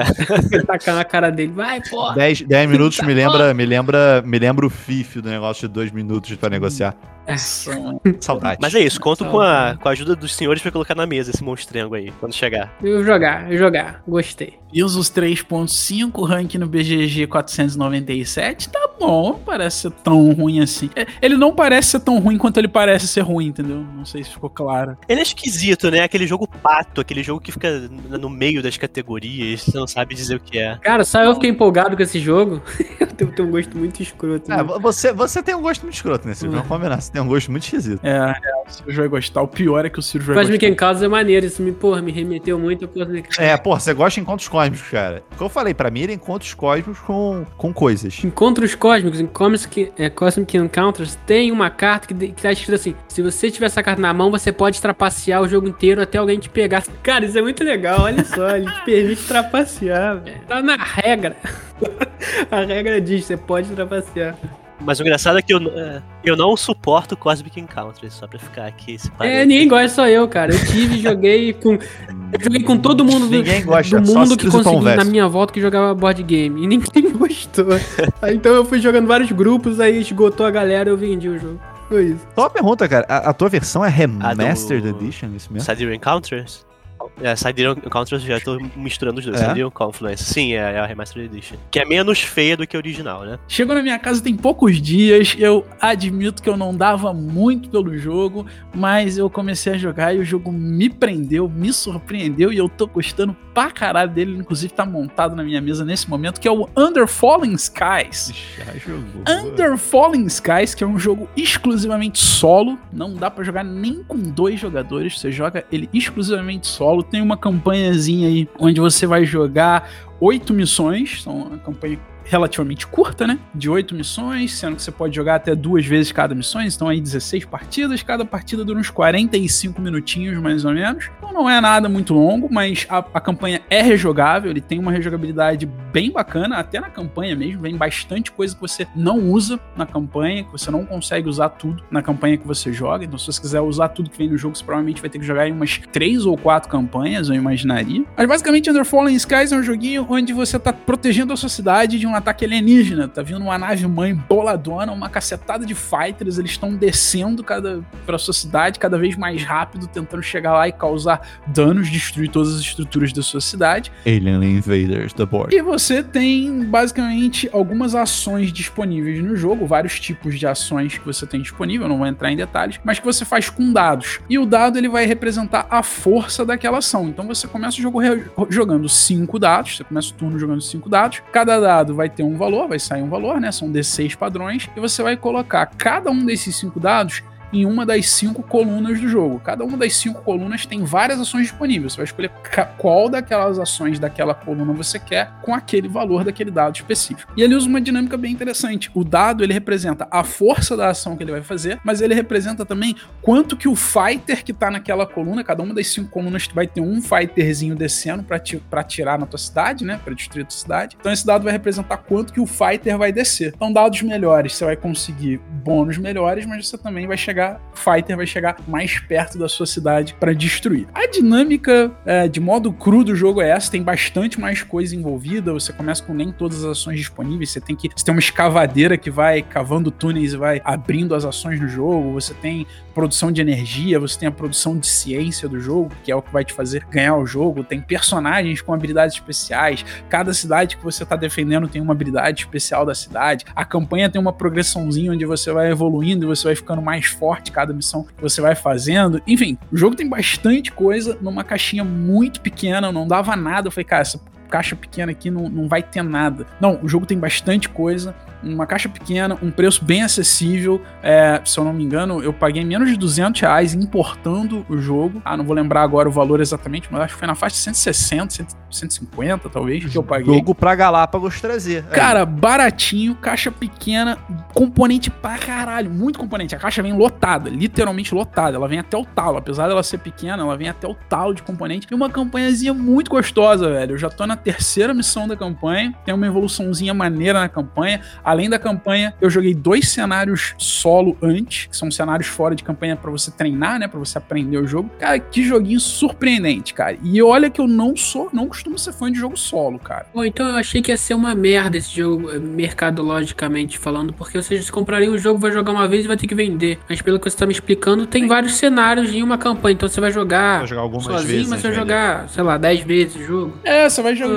ele tacar na cara dele. Vai, porra! 10, 10 minutos me lembra, me lembra, me lembra o FIF do negócio de dois minutos pra negociar. Mano. Saudade. Mas é isso, conto com a, com a ajuda dos senhores pra colocar na mesa esse monstrengo aí, quando chegar. Eu jogar, eu jogar. Gostei. E os 3.5 rank no BGG 497, tá bom, parece ser tão ruim assim. É, Ele não parece ser tão ruim quanto ele parece ser ruim, entendeu? Não sei se ficou claro. Ele é esquisito, né? Aquele jogo pato, aquele jogo que fica no meio das categorias, você não sabe dizer o que é. Cara, só eu fiquei empolgado com esse jogo. eu tenho, tenho um gosto muito escroto. É, né? você, você tem um gosto muito escroto nesse jogo, Hum. vamos combinar. Tem um gosto muito esquisito. É, é, o Sirius vai gostar. O pior é que o Sirius vai Cosmic gostar. Encounters é maneiro, isso me, porra, me remeteu muito a Cosmic É, pô, você gosta de encontros cósmicos, cara. O que eu falei, pra mim, era encontros cósmicos com, com coisas. Encontros cósmicos em Cosmic, é, Cosmic Encounters tem uma carta que, que tá escrito assim: se você tiver essa carta na mão, você pode trapacear o jogo inteiro até alguém te pegar. Cara, isso é muito legal, olha só, ele te permite trapacear, velho. Tá na regra. A regra diz: você pode trapacear. Mas o engraçado é que eu, é, eu não suporto Cosmic Encounters, só pra ficar aqui esse É, ninguém gosta, só eu, cara. Eu tive, joguei com. Eu joguei com todo mundo do, Ninguém gosta, do mundo se que consegui na minha volta que jogava board game. E ninguém gostou. Aí, então eu fui jogando vários grupos, aí esgotou a galera eu vendi o jogo. Foi isso. Só uma pergunta, cara. A, a tua versão é Remastered do- Edition, isso mesmo? Sidereal Encounters? É, Sidereal Encounters, já tô misturando os dois. É? Sidereal Confluence. Sim, é, é a Remastered Edition. Que é menos feia do que a original, né? Chegou na minha casa tem poucos dias. Eu admito que eu não dava muito pelo jogo, mas eu comecei a jogar e o jogo me prendeu, me surpreendeu e eu tô gostando pra caralho dele. Inclusive tá montado na minha mesa nesse momento, que é o Under Falling Skies. Já jogou. Under Falling Skies, que é um jogo exclusivamente solo, não dá pra jogar nem com dois jogadores, você joga ele exclusivamente solo. Tem uma campanhazinha aí onde você vai jogar oito missões, são uma campanha relativamente curta, né? De oito missões, sendo que você pode jogar até duas vezes cada missão, então aí 16 partidas, cada partida dura uns 45 minutinhos mais ou menos. Então não é nada muito longo, mas a, a campanha é rejogável, ele tem uma rejogabilidade bem bacana, até na campanha mesmo, vem bastante coisa que você não usa na campanha, que você não consegue usar tudo na campanha que você joga. Então se você quiser usar tudo que vem no jogo, você provavelmente vai ter que jogar em umas três ou quatro campanhas, eu imaginaria. Mas basicamente Under Fallen Skies é um joguinho onde você tá protegendo a sua cidade de um ataque alienígena. Tá vindo uma nave mãe boladona, uma cacetada de fighters, eles estão descendo cada pra sua cidade cada vez mais rápido, tentando chegar lá e causar danos, destruir todas as estruturas da sua cidade. Alien Invaders, The Board. E você tem basicamente algumas ações disponíveis no jogo, vários tipos de ações que você tem disponível, não vou entrar em detalhes, mas que você faz com dados. E o dado ele vai representar a força daquela ação. Então você começa o jogo jogando cinco dados, você começa o turno jogando cinco dados. Cada dado vai ter um valor, vai sair um valor, né? São D6 padrões, e você vai colocar cada um desses cinco dados em uma das cinco colunas do jogo. Cada uma das cinco colunas tem várias ações disponíveis. Você vai escolher qual daquelas ações daquela coluna você quer com aquele valor daquele dado específico. E ele usa uma dinâmica bem interessante. O dado ele representa a força da ação que ele vai fazer, mas ele representa também quanto que o fighter que tá naquela coluna, cada uma das cinco colunas vai ter um fighterzinho descendo para atirar na tua cidade, né, para tua cidade. Então esse dado vai representar quanto que o fighter vai descer. Então dados melhores, você vai conseguir bônus melhores, mas você também vai chegar chegar, Fighter vai chegar mais perto da sua cidade para destruir. A dinâmica é, de modo cru do jogo é essa, tem bastante mais coisa envolvida. Você começa com nem todas as ações disponíveis, você tem que você tem uma escavadeira que vai cavando túneis e vai abrindo as ações no jogo. Você tem produção de energia, você tem a produção de ciência do jogo, que é o que vai te fazer ganhar o jogo. Tem personagens com habilidades especiais. Cada cidade que você está defendendo tem uma habilidade especial da cidade. A campanha tem uma progressãozinha onde você vai evoluindo e você vai ficando mais forte cada missão que você vai fazendo. Enfim, o jogo tem bastante coisa numa caixinha muito pequena, não dava nada. Eu falei, cara, essa caixa pequena aqui não, não vai ter nada. Não, o jogo tem bastante coisa uma caixa pequena, um preço bem acessível. É, se eu não me engano, eu paguei menos de 200 reais importando o jogo. Ah, não vou lembrar agora o valor exatamente, mas acho que foi na faixa de 160, 150 talvez que eu paguei. Jogo pra Galápagos trazer. Cara, baratinho, caixa pequena, componente pra caralho, muito componente. A caixa vem lotada, literalmente lotada. Ela vem até o talo, apesar dela ser pequena, ela vem até o talo de componente. E uma campanhazinha muito gostosa, velho. Eu já tô na terceira missão da campanha, tem uma evoluçãozinha maneira na campanha. Além da campanha, eu joguei dois cenários solo antes, que são cenários fora de campanha para você treinar, né, para você aprender o jogo. Cara, que joguinho surpreendente, cara. E olha que eu não sou, não costumo ser fã de jogo solo, cara. Bom, então eu achei que ia ser uma merda esse jogo, eh, mercadologicamente falando, porque vocês comprariam o jogo, vai jogar uma vez e vai ter que vender. Mas pelo que você tá me explicando, tem vários cenários em uma campanha, então você vai jogar, vai jogar algumas sozinho, vezes, mas você vai velho. jogar, sei lá, 10 vezes o jogo. É, você vai jogar.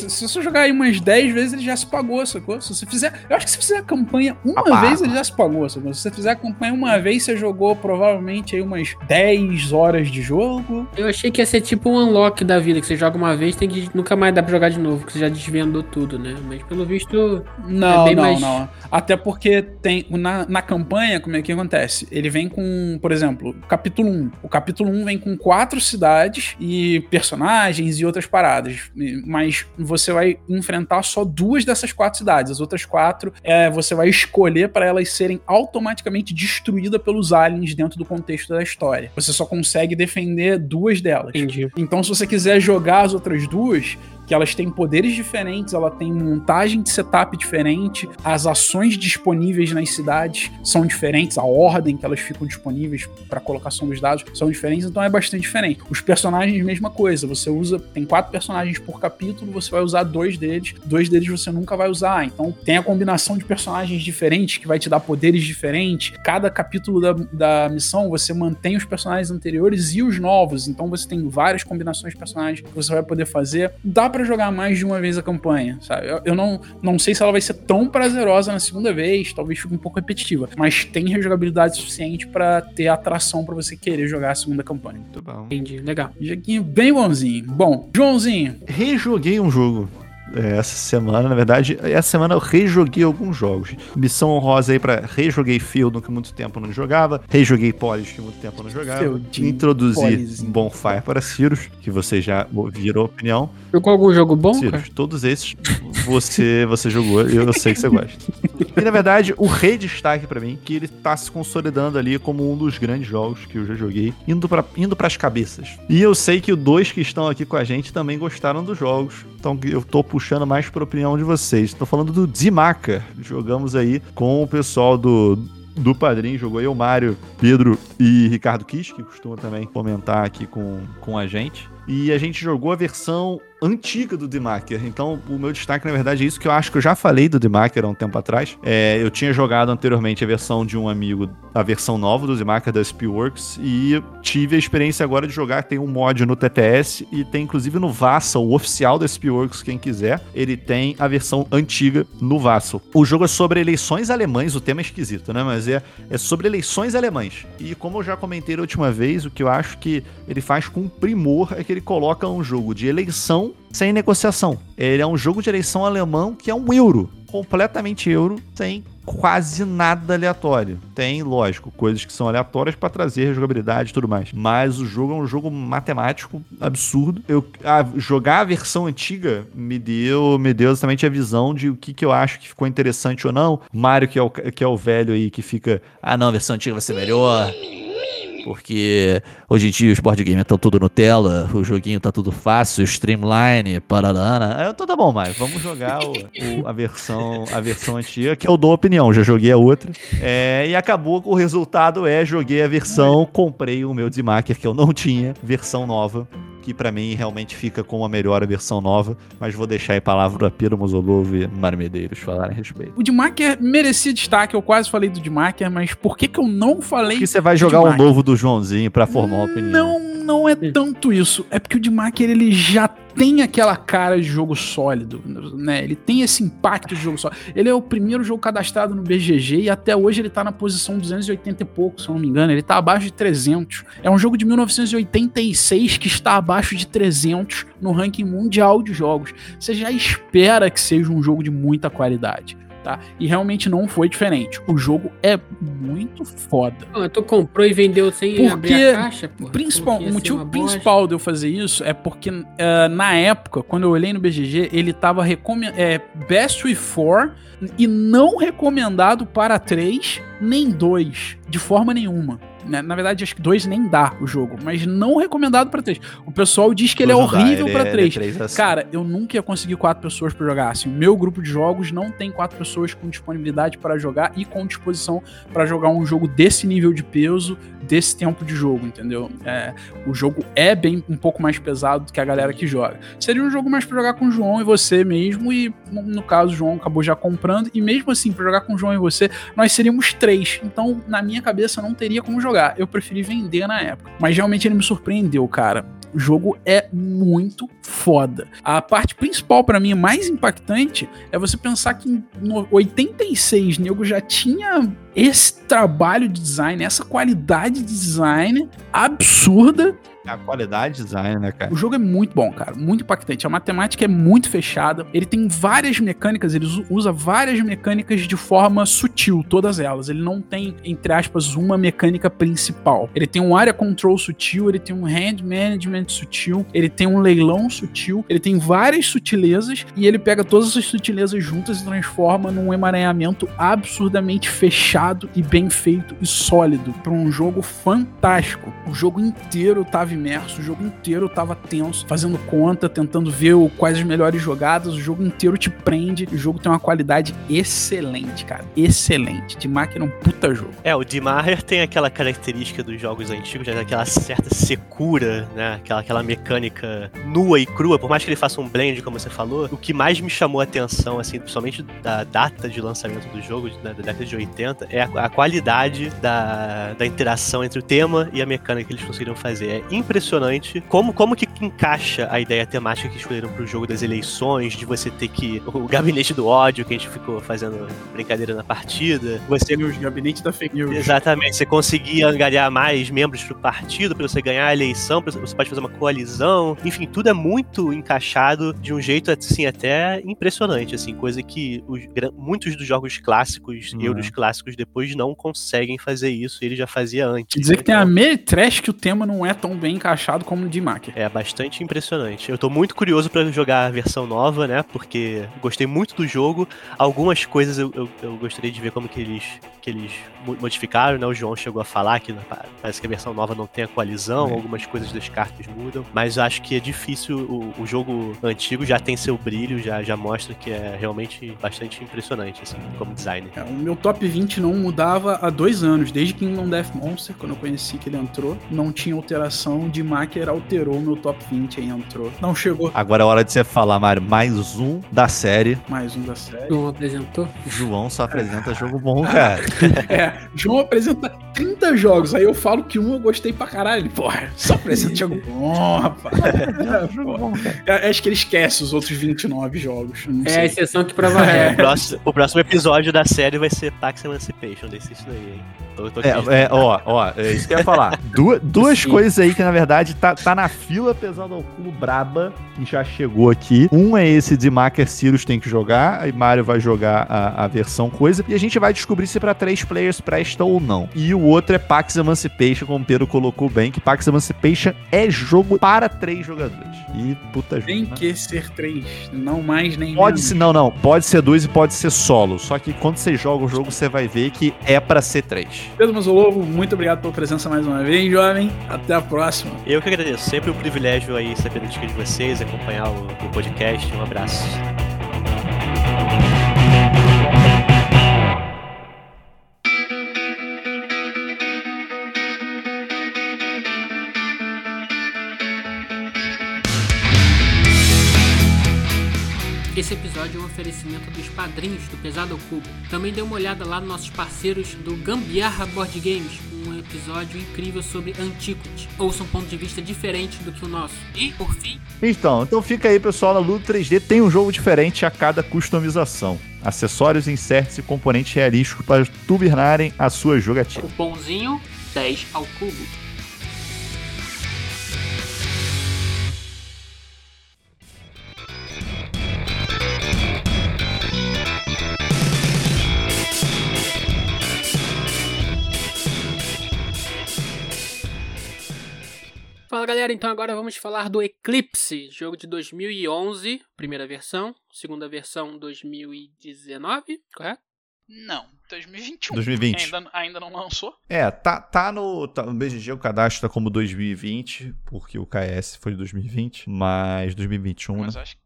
Se, se você jogar aí umas 10 vezes, ele já se pagou, sacou? Se você fizer. Eu acho que se você fizer a campanha uma vez, ele já se pagou, sacou? Se você fizer a campanha uma vez, você jogou provavelmente aí umas 10 horas de jogo. Eu achei que ia ser tipo um unlock da vida, que você joga uma vez tem que nunca mais dá pra jogar de novo, que você já desvendou tudo, né? Mas pelo visto. Não, É não, mais- não. Até porque tem. Na, na campanha, como é que acontece? Ele vem com, por exemplo, capítulo 1. O capítulo 1 vem com quatro cidades e personagens e outras paradas. E- Mas você vai enfrentar só duas dessas quatro cidades. As outras quatro é, você vai escolher para elas serem automaticamente destruídas pelos aliens dentro do contexto da história. Você só consegue defender duas delas. Entendi. Então, se você quiser jogar as outras duas, que elas têm poderes diferentes, ela tem montagem de setup diferente, as ações disponíveis nas cidades são diferentes, a ordem que elas ficam disponíveis para colocação dos dados são diferentes, então é bastante diferente. Os personagens, mesma coisa, você usa, tem quatro personagens por capítulo, você vai usar dois deles, dois deles você nunca vai usar, então tem a combinação de personagens diferentes que vai te dar poderes diferentes. Cada capítulo da, da missão você mantém os personagens anteriores e os novos, então você tem várias combinações de personagens que você vai poder fazer. Dá pra jogar mais de uma vez a campanha, sabe? Eu, eu não, não sei se ela vai ser tão prazerosa na segunda vez, talvez fique um pouco repetitiva, mas tem rejogabilidade suficiente pra ter atração pra você querer jogar a segunda campanha. Muito bom. Entendi, legal. Joguinho bem bonzinho. Bom, Joãozinho, Rejoguei um jogo. É, essa semana, na verdade, essa semana eu rejoguei alguns jogos. Missão honrosa aí pra rejoguei Field, que muito tempo eu não jogava, rejoguei Polish, que muito tempo eu não jogava, introduzi Polizinho. Bonfire para Cirus, que você já virou opinião. Jogou algum jogo bom, cara? Cirus, todos esses você, você jogou e eu sei que você gosta. E na verdade, o rei destaque pra mim, que ele tá se consolidando ali como um dos grandes jogos que eu já joguei, indo para indo pras cabeças. E eu sei que os dois que estão aqui com a gente também gostaram dos jogos, então eu tô puxando mais por opinião de vocês. Tô falando do Zimaker, jogamos aí com o pessoal do do Padrinho, jogou eu, Mário, Pedro e Ricardo Kish, que costuma também comentar aqui com, com a gente. E a gente jogou a versão antiga do Demaker. Então, o meu destaque, na verdade, é isso que eu acho que eu já falei do Demaker há um tempo atrás. É, eu tinha jogado anteriormente a versão de um amigo, a versão nova do Demaker da Spielworks, e tive a experiência agora de jogar. Tem um mod no TTS e tem inclusive no Vassal, o oficial da Spielworks, quem quiser. Ele tem a versão antiga no Vassal. O jogo é sobre eleições alemães, o tema é esquisito, né? Mas é, é sobre eleições alemães. E como eu já comentei da última vez, o que eu acho que ele faz com primor é que ele coloca um jogo de eleição sem negociação. Ele é um jogo de eleição alemão que é um euro, completamente euro, sem quase nada aleatório. Tem, lógico, coisas que são aleatórias para trazer jogabilidade e tudo mais. Mas o jogo é um jogo matemático absurdo. Eu a- jogar a versão antiga me deu, me deu exatamente a visão de o que, que eu acho que ficou interessante ou não. Mario, que é, o, que é o velho aí que fica, ah não, a versão antiga vai ser melhor. Porque hoje em dia os board games estão tudo Nutella, o joguinho tá tudo fácil, streamline, pararana. Aí eu tô tá bom, mas vamos jogar o- o- a, versão, a versão antiga, que eu dou opinião, já joguei a outra. É, e acabou que o resultado é: joguei a versão, comprei o meu Zimaker que eu não tinha, versão nova. Que pra mim realmente fica com a melhor versão nova, mas vou deixar aí a palavra a Pedro Mozolov e Mário Medeiros falarem a respeito. O Demaker merecia destaque, eu quase falei do Demaker, mas por que, que eu não falei Porque você vai jogar um Demaker? novo do Joãozinho pra formar uma opinião. Não, não é tanto isso. É porque o Demaker ele já tem aquela cara de jogo sólido, né? Ele tem esse impacto de jogo sólido. Ele é o primeiro jogo cadastrado no BGG e até hoje ele tá na posição 280 e pouco, se eu não me engano. Ele tá abaixo de 300. É um jogo de 1986 que está abaixo de 300 no ranking mundial de jogos. Você já espera que seja um jogo de muita qualidade. Tá? E realmente não foi diferente. O jogo é muito foda. Ah, tu comprou e vendeu sem Porque abrir a caixa, pô. Principal, o motivo principal de eu fazer isso é porque eh, na época, quando eu olhei no BGG, ele tava é, Best with 4 e não recomendado para 3 nem 2, de forma nenhuma. Né? Na verdade, acho que 2 nem dá o jogo, mas não recomendado para 3. O pessoal diz que ele é horrível para é- 3. ele é três assim. Cara, eu nunca ia conseguir quatro pessoas pra jogar. Assim, o meu grupo de jogos não tem quatro pessoas com disponibilidade para jogar e com disposição pra jogar um jogo desse nível de peso, desse tempo de jogo, entendeu? É, o jogo é bem um pouco mais pesado do que a galera que joga. Seria um jogo mais pra jogar com o João e você mesmo, e no, caso o João acabou já comprando, e mesmo assim, pra jogar com o João e você, nós seríamos três. Então, na minha cabeça, não teria como jogar. Eu preferi vender na época. Mas realmente ele me surpreendeu, cara. O jogo é muito foda. A parte principal pra mim, mais impactante, é você pensar que em no 86 nego já tinha esse trabalho de design, essa qualidade de design absurda A qualidade de design, né, cara? o jogo é muito bom, cara. Muito impactante. A matemática é muito fechada. Ele tem várias mecânicas, ele usa- várias mecânicas de forma sutil, todas elas. Ele não tem, entre aspas, uma mecânica principal. Ele tem um área control sutil, ele tem um hand management sutil, ele tem um leilão sutil, ele tem várias sutilezas e ele pega todas essas sutilezas juntas e transforma num emaranhamento absurdamente fechado e bem feito e sólido para um jogo fantástico. O jogo inteiro tava imerso, o jogo inteiro tava tenso, fazendo conta, tentando ver quais as melhores jogadas, o jogo inteiro te prende, o jogo tem uma qualidade excelente, cara, excelente. De máquina um puta jogo. É, o Dimaher tem aquela característica dos jogos antigos, né, aquela certa secura, né, aquela, aquela mecânica nua e crua, por mais que ele faça um blend, como você falou, o que mais me chamou a atenção, assim, principalmente da data de lançamento do jogo, da, da década de 80, é a, a qualidade da, da interação entre o tema e a mecânica que eles conseguiram fazer. É impressionante como, como que encaixa a ideia temática que escolheram pro jogo das eleições, de você ter que. O gabinete do ódio, que a gente ficou fazendo brincadeira na partida. Você. Os gabinetes da fake news. Exatamente, você conseguia angariar mais membros pro partido para você ganhar a eleição, pra você pode fazer uma coalizão. Enfim, tudo é muito encaixado de um jeito assim até impressionante, assim, coisa que os, muitos dos jogos clássicos, Uhum. euros clássicos depois não conseguem fazer isso, ele já fazia antes. Quer dizer que tem Então, a meia trash que o tema não é tão bem encaixado como de Macker. É bastante impressionante. Eu tô muito curioso pra jogar a versão nova, né? Porque gostei muito do jogo. Algumas coisas eu, eu, eu gostaria de ver como que eles, que eles mo- modificaram, né? O João chegou a falar que pa- parece que a versão nova não tem a coalizão, É. algumas coisas das cartas mudam. Mas acho que é difícil. O, o jogo antigo já tem seu brilho, já, já mostra que é realmente bastante impressionante, assim, como design. É, o meu top 20 não mudava há dois anos, desde Kingdom Death Monster, quando eu conheci que ele entrou. Não tinha alteração, de Macker alterou o meu top 20 aí entrou. Não chegou Agora é hora de você falar, Mário, mais um da série. mais um da série. João apresentou. João só apresenta jogo bom, cara. É, João apresenta 30 jogos, aí eu falo que um eu gostei pra caralho. Porra, só apresenta jogo bom, rapaz. jogo bom, cara. É, Acho que ele esquece os outros 29 jogos. não É a sei. exceção que prova a O próximo, o próximo episódio da série vai ser Pax Emancipation, desse isso daí, hein? Tô, tô acreditando. É, é, ó, ó, é isso que eu ia falar. Du- duas Sim. coisas aí que, na verdade, tá, tá na fila pesado ao culo braba, que já chegou aqui. Um é esse de Maker Sirius tem que jogar, aí Mario vai jogar a, a versão coisa, e a gente vai descobrir se pra três players presta ou não. E o outro é Pax Emancipation, como o Pedro colocou bem, que Pax Emancipation é jogo para três jogadores. E puta jogo, Tem né? que ser três, não mais nem Pode menos. ser, não, não, pode ser dois e pode ser solo. Só que quando você joga o jogo, você vai ver que é pra ser três. Pedro Mazolovo, muito obrigado pela presença mais uma vez, jovem. Até a próxima. Eu que agradeço. Sempre um privilégio aí saber dica de vocês, acompanhar o, o podcast. Um abraço. Esse episódio é um oferecimento dos padrinhos do Pesado ao Cubo. Também dê uma olhada lá nos nossos parceiros do Gambiarra Board Games, um episódio incrível sobre Antiquity. Ouça um ponto de vista diferente do que o nosso. E, por fim, Então, então fica aí, pessoal, na Ludo 3D tem um jogo diferente a cada customização. Acessórios, inserts e componentes realísticos para turbinarem a sua jogatina. cupomzinho 10 ao cubo. Galera, então agora vamos falar do Eclipse, jogo de 2011, primeira versão, segunda versão 2019, correto? Não, 2021. 2020. Ainda, ainda não lançou. É, tá, tá no. Tá, no BGG o cadastro tá como 2020, porque o KS foi de 2020, mas 2021, né? Mas acho que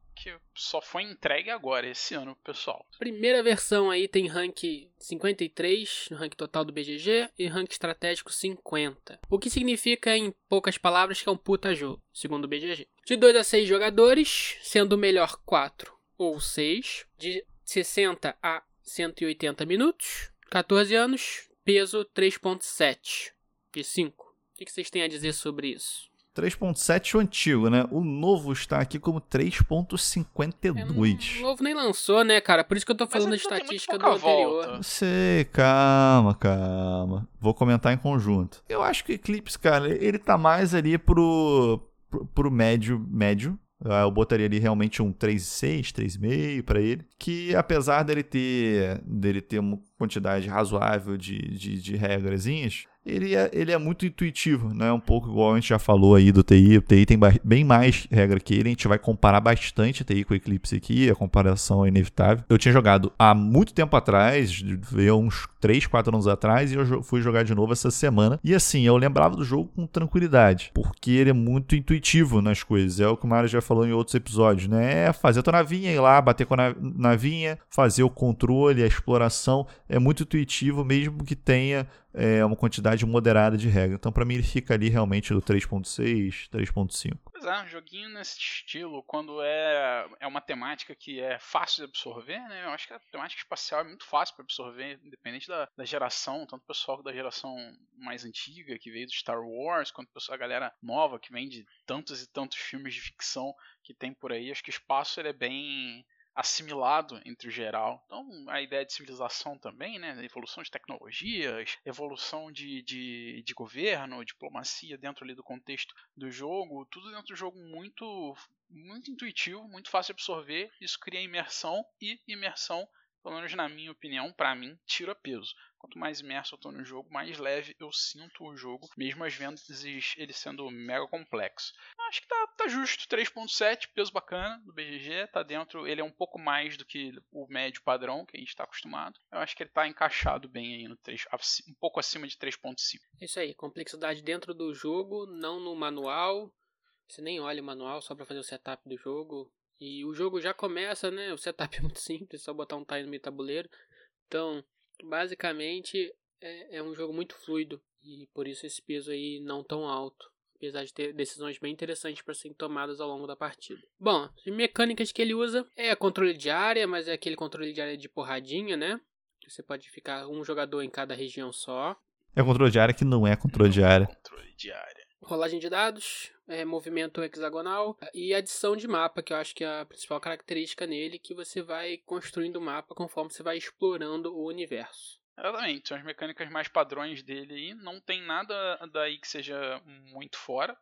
só foi entregue agora, esse ano, pessoal. Primeira versão aí tem rank 53 no rank total do BGG e rank estratégico 50. O que significa, em poucas palavras, que é um puta jogo, segundo o BGG. De 2 a 6 jogadores, sendo o melhor 4 ou 6. De 60 a 180 minutos. 14 anos, peso 3.7 de 5. O que vocês têm a dizer sobre isso? 3.7 o antigo, né? O novo está aqui como É, 3.52. O novo nem lançou, né, cara? Por isso que eu tô falando tem muito estatística do anterior. volta. Não sei, calma, calma. Vou comentar em conjunto. Eu acho que o Eclipse, cara, ele tá mais ali pro, pro, pro médio, médio. Ah, Eu botaria ali realmente um 3,6, 3,5 pra ele. Que apesar dele ter, dele ter uma quantidade razoável de, de, de regrazinhas, ele é, ele é muito intuitivo, né? Um pouco igual a gente já falou aí do TI. O TI tem bem mais regra que ele. A gente vai comparar bastante TI com o Eclipse aqui. A comparação é inevitável. Eu tinha jogado há muito tempo atrás, veio uns 3, 4 anos atrás, e eu fui jogar de novo essa semana. E assim, eu lembrava do jogo com tranquilidade, porque ele é muito intuitivo nas coisas. É o que o Mario já falou em outros episódios, né? É fazer a tua navinha, ir lá, bater com a na- navinha, fazer o controle, a exploração. É muito intuitivo, mesmo que tenha é, uma quantidade moderada de regra. Então, pra mim, ele fica ali realmente do 3.6, 3.5. Pois é, um joguinho nesse estilo, quando é, é uma temática que é fácil de absorver, né? Eu acho que a temática espacial é muito fácil para absorver, independente da, da geração, tanto o pessoal da geração mais antiga, que veio do Star Wars, quanto a galera nova, que vem de tantos e tantos filmes de ficção que tem por aí. Acho que espaço ele é bem assimilado entre geral. Então, a ideia de civilização também, né? Evolução de tecnologias, evolução de, de, de governo, diplomacia dentro ali do contexto do jogo, tudo dentro do jogo muito, muito intuitivo, muito fácil de absorver. Isso cria imersão e imersão pelo menos na minha opinião, para mim, tira peso. Quanto mais imerso eu tô no jogo, mais leve eu sinto o jogo, mesmo às vezes ele sendo mega complexo. Acho que tá, tá justo, 3.7, peso bacana do BGG, tá dentro, ele é um pouco mais do que o médio padrão que a gente está acostumado. Eu acho que ele tá encaixado bem aí no 3, um pouco acima de 3.5. É isso aí, complexidade dentro do jogo, não no manual. Você nem olha o manual só para fazer o setup do jogo. E o jogo já começa, né? O setup é muito simples, é só botar um time no meio tabuleiro. Então, basicamente, é, é um jogo muito fluido. E por isso esse peso aí não tão alto. Apesar de ter decisões bem interessantes para serem tomadas ao longo da partida. Bom, as mecânicas que ele usa é controle de área, mas é aquele controle de área de porradinha, né? Você pode ficar um jogador em cada região só. É controle de área que não é controle de área. Controle de área. Rolagem de dados, é, movimento hexagonal e adição de mapa, que eu acho que é a principal característica nele, que você vai construindo o mapa conforme você vai explorando o universo. Exatamente, são as mecânicas mais padrões dele aí. Não tem nada daí que seja muito fora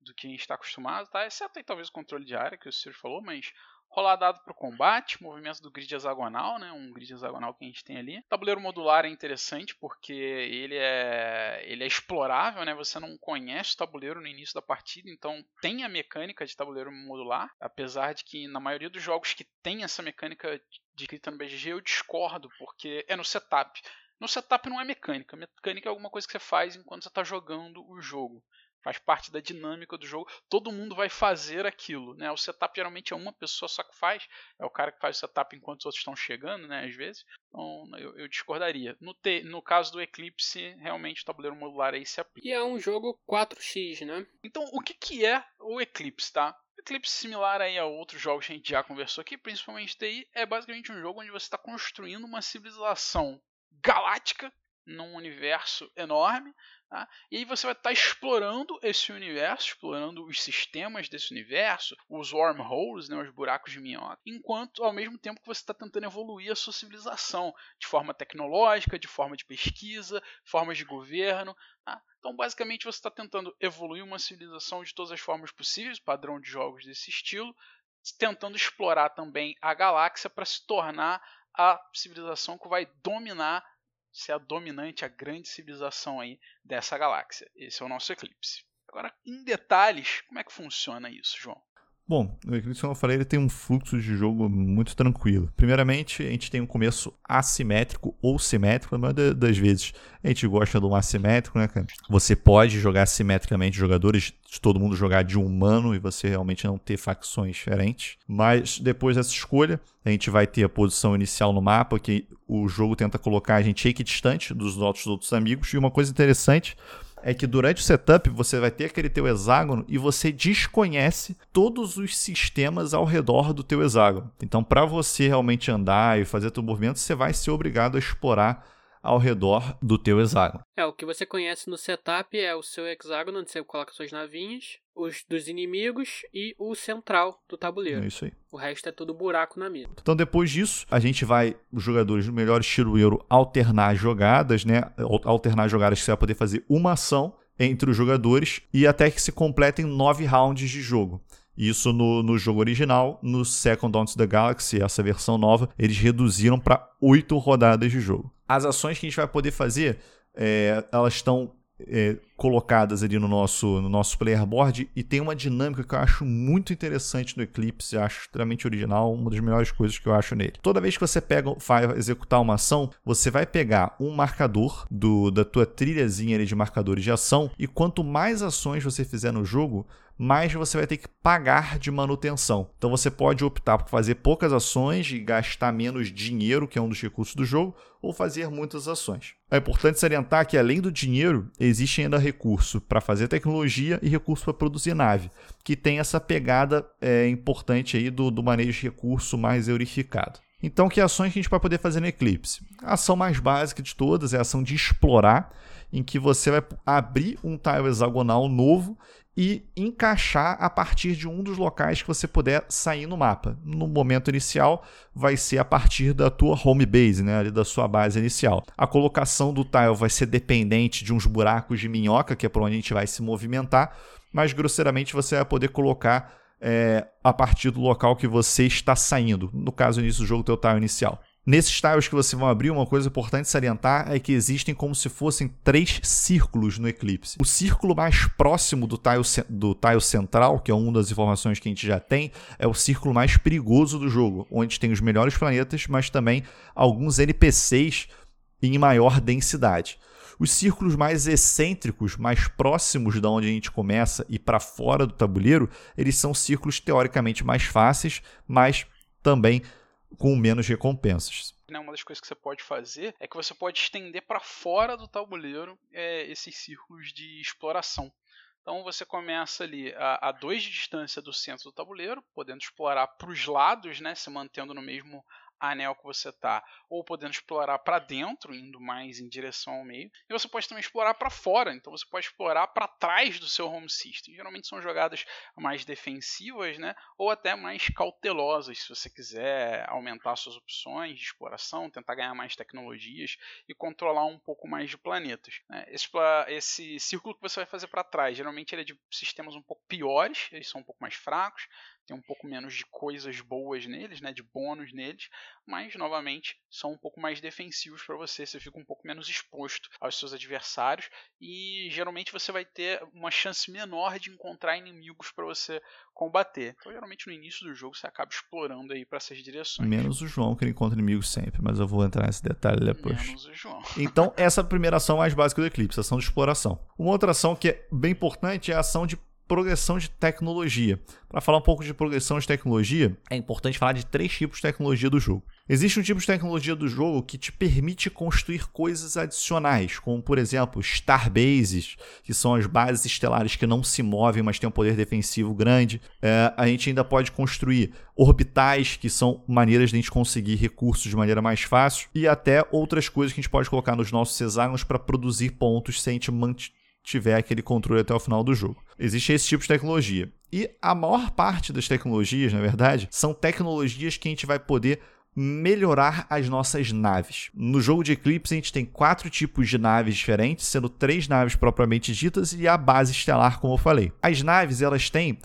do que a gente está acostumado, tá? Exceto aí talvez o controle de área, que o Sr. falou, mas Rolar dado para o combate, movimento do grid hexagonal, né, um grid hexagonal que a gente tem ali. Tabuleiro modular é interessante porque ele é, ele é explorável, né, você não conhece o tabuleiro no início da partida, então tem a mecânica de tabuleiro modular, apesar de que na maioria dos jogos que tem essa mecânica de escrita no BGG eu discordo, porque é no setup. No setup não é mecânica, mecânica é alguma coisa que você faz enquanto você está jogando o jogo faz parte da dinâmica do jogo. Todo mundo vai fazer aquilo, né? O setup geralmente é uma pessoa só que faz, é o cara que faz o setup enquanto os outros estão chegando, né? Às vezes. Então eu, eu discordaria. No, te, no caso do Eclipse, realmente o tabuleiro modular aí se aplica. E é um jogo 4x, né? Então o que, que é o Eclipse, tá? Eclipse similar aí a outros jogos que a gente já conversou aqui, principalmente daí, é basicamente um jogo onde você está construindo uma civilização galáctica num universo enorme Tá? E aí você vai estar tá explorando esse universo, explorando os sistemas desse universo, os wormholes, né, os buracos de minhoca, enquanto ao mesmo tempo que você está tentando evoluir a sua civilização de forma tecnológica, de forma de pesquisa, formas de governo. Tá? Então, basicamente, você está tentando evoluir uma civilização de todas as formas possíveis, padrão de jogos desse estilo, tentando explorar também a galáxia para se tornar a civilização que vai dominar ser a dominante, a grande civilização aí dessa galáxia. Esse é o nosso eclipse. Agora, em detalhes, como é que funciona isso, João? Bom, o Eclipse, como eu falei, ele tem um fluxo de jogo muito tranquilo. Primeiramente, a gente tem um começo assimétrico ou simétrico. Maioria das vezes, a gente gosta do assimétrico, né, cara? Você pode jogar assimetricamente jogadores, de todo mundo jogar de humano e você realmente não ter facções diferentes. Mas depois dessa escolha, a gente vai ter a posição inicial no mapa, que o jogo tenta colocar a gente equidistante dos nossos outros amigos. E uma coisa interessante é que durante o setup você vai ter aquele teu hexágono e você desconhece todos os sistemas ao redor do teu hexágono. Então, para você realmente andar e fazer teu movimento, você vai ser obrigado a explorar ao redor do teu hexágono. É, o que você conhece no setup é o seu hexágono, onde você coloca suas navinhas, os dos inimigos e o central do tabuleiro. É isso aí. O resto é tudo buraco na mesa. Então depois disso, a gente vai, os jogadores do melhor estilo euro, alternar jogadas, né? Alternar jogadas que você vai poder fazer uma ação entre os jogadores e até que se completem nove rounds de jogo. Isso no, no jogo original, no Second Dawn of the Galaxy, essa versão nova, eles reduziram para oito rodadas de jogo. As ações que a gente vai poder fazer, é, elas estão é, colocadas ali no nosso, no nosso player board e tem uma dinâmica que eu acho muito interessante no Eclipse, acho extremamente original, uma das melhores coisas que eu acho nele. Toda vez que você pega, vai executar uma ação, você vai pegar um marcador do, da tua trilhazinha de marcadores de ação e quanto mais ações você fizer no jogo, mais você vai ter que pagar de manutenção. Então você pode optar por fazer poucas ações e gastar menos dinheiro, que é um dos recursos do jogo, ou fazer muitas ações. É importante salientar que além do dinheiro, existem ainda recurso para fazer tecnologia e recurso para produzir nave, que tem essa pegada é, importante aí do, do manejo de recurso mais eurificado. Então, que ações que a gente vai poder fazer no Eclipse? A ação mais básica de todas é a ação de explorar, em que você vai abrir um tile hexagonal novo e encaixar a partir de um dos locais que você puder sair no mapa. No momento inicial, vai ser a partir da tua home base, né, ali da sua base inicial. A colocação do tile vai ser dependente de uns buracos de minhoca, que é para onde a gente vai se movimentar, mas grosseiramente você vai poder colocar é, a partir do local que você está saindo. No caso, início do jogo, teu tile inicial. Nesses tiles que você vai abrir, uma coisa importante salientar é que existem como se fossem três círculos no Eclipse. O círculo mais próximo do tile, do tile central, que é uma das informações que a gente já tem, é o círculo mais perigoso do jogo, onde tem os melhores planetas, mas também alguns NPCs em maior densidade. Os círculos mais excêntricos, mais próximos da onde a gente começa e para fora do tabuleiro, eles são círculos teoricamente mais fáceis, mas também com menos recompensas. Né, uma das coisas que você pode fazer é que você pode estender para fora do tabuleiro é, esses círculos de exploração. Então você começa ali a, a dois de distância do centro do tabuleiro, podendo explorar para os lados, né, se mantendo no mesmo anel que você está, ou podendo explorar para dentro, indo mais em direção ao meio. E você pode também explorar para fora, então você pode explorar para trás do seu home system. Geralmente são jogadas mais defensivas, né? Ou até mais cautelosas, se você quiser aumentar suas opções de exploração, tentar ganhar mais tecnologias e controlar um pouco mais de planetas. Né? Esse, esse círculo que você vai fazer para trás, geralmente ele é de sistemas um pouco piores, eles são um pouco mais fracos, tem um pouco menos de coisas boas neles, né, de bônus neles, mas novamente são um pouco mais defensivos para você, você fica um pouco menos exposto aos seus adversários e geralmente você vai ter uma chance menor de encontrar inimigos para você combater. Então, geralmente no início do jogo você acaba explorando aí para essas direções. Menos o João que ele encontra inimigos sempre, mas eu vou entrar nesse detalhe depois. Menos o João. Então, essa é a primeira ação mais básica do Eclipse, a ação de exploração. Uma outra ação que é bem importante é a ação de progressão de tecnologia. Para falar um pouco de progressão de tecnologia, é importante falar de três tipos de tecnologia do jogo. Existe um tipo de tecnologia do jogo que te permite construir coisas adicionais, como por exemplo Starbases, que são as bases estelares que não se movem, mas têm um poder defensivo grande. É, a gente ainda pode construir orbitais, que são maneiras de a gente conseguir recursos de maneira mais fácil, e até outras coisas que a gente pode colocar nos nossos hexágonos para produzir pontos sem a gente tiver aquele controle até o final do jogo. Existe esse tipo de tecnologia. E a maior parte das tecnologias, na verdade, são tecnologias que a gente vai poder melhorar as nossas naves. No jogo de Eclipse, a gente tem quatro tipos de naves diferentes, sendo três naves propriamente ditas e a base estelar, como eu falei. As naves, elas têm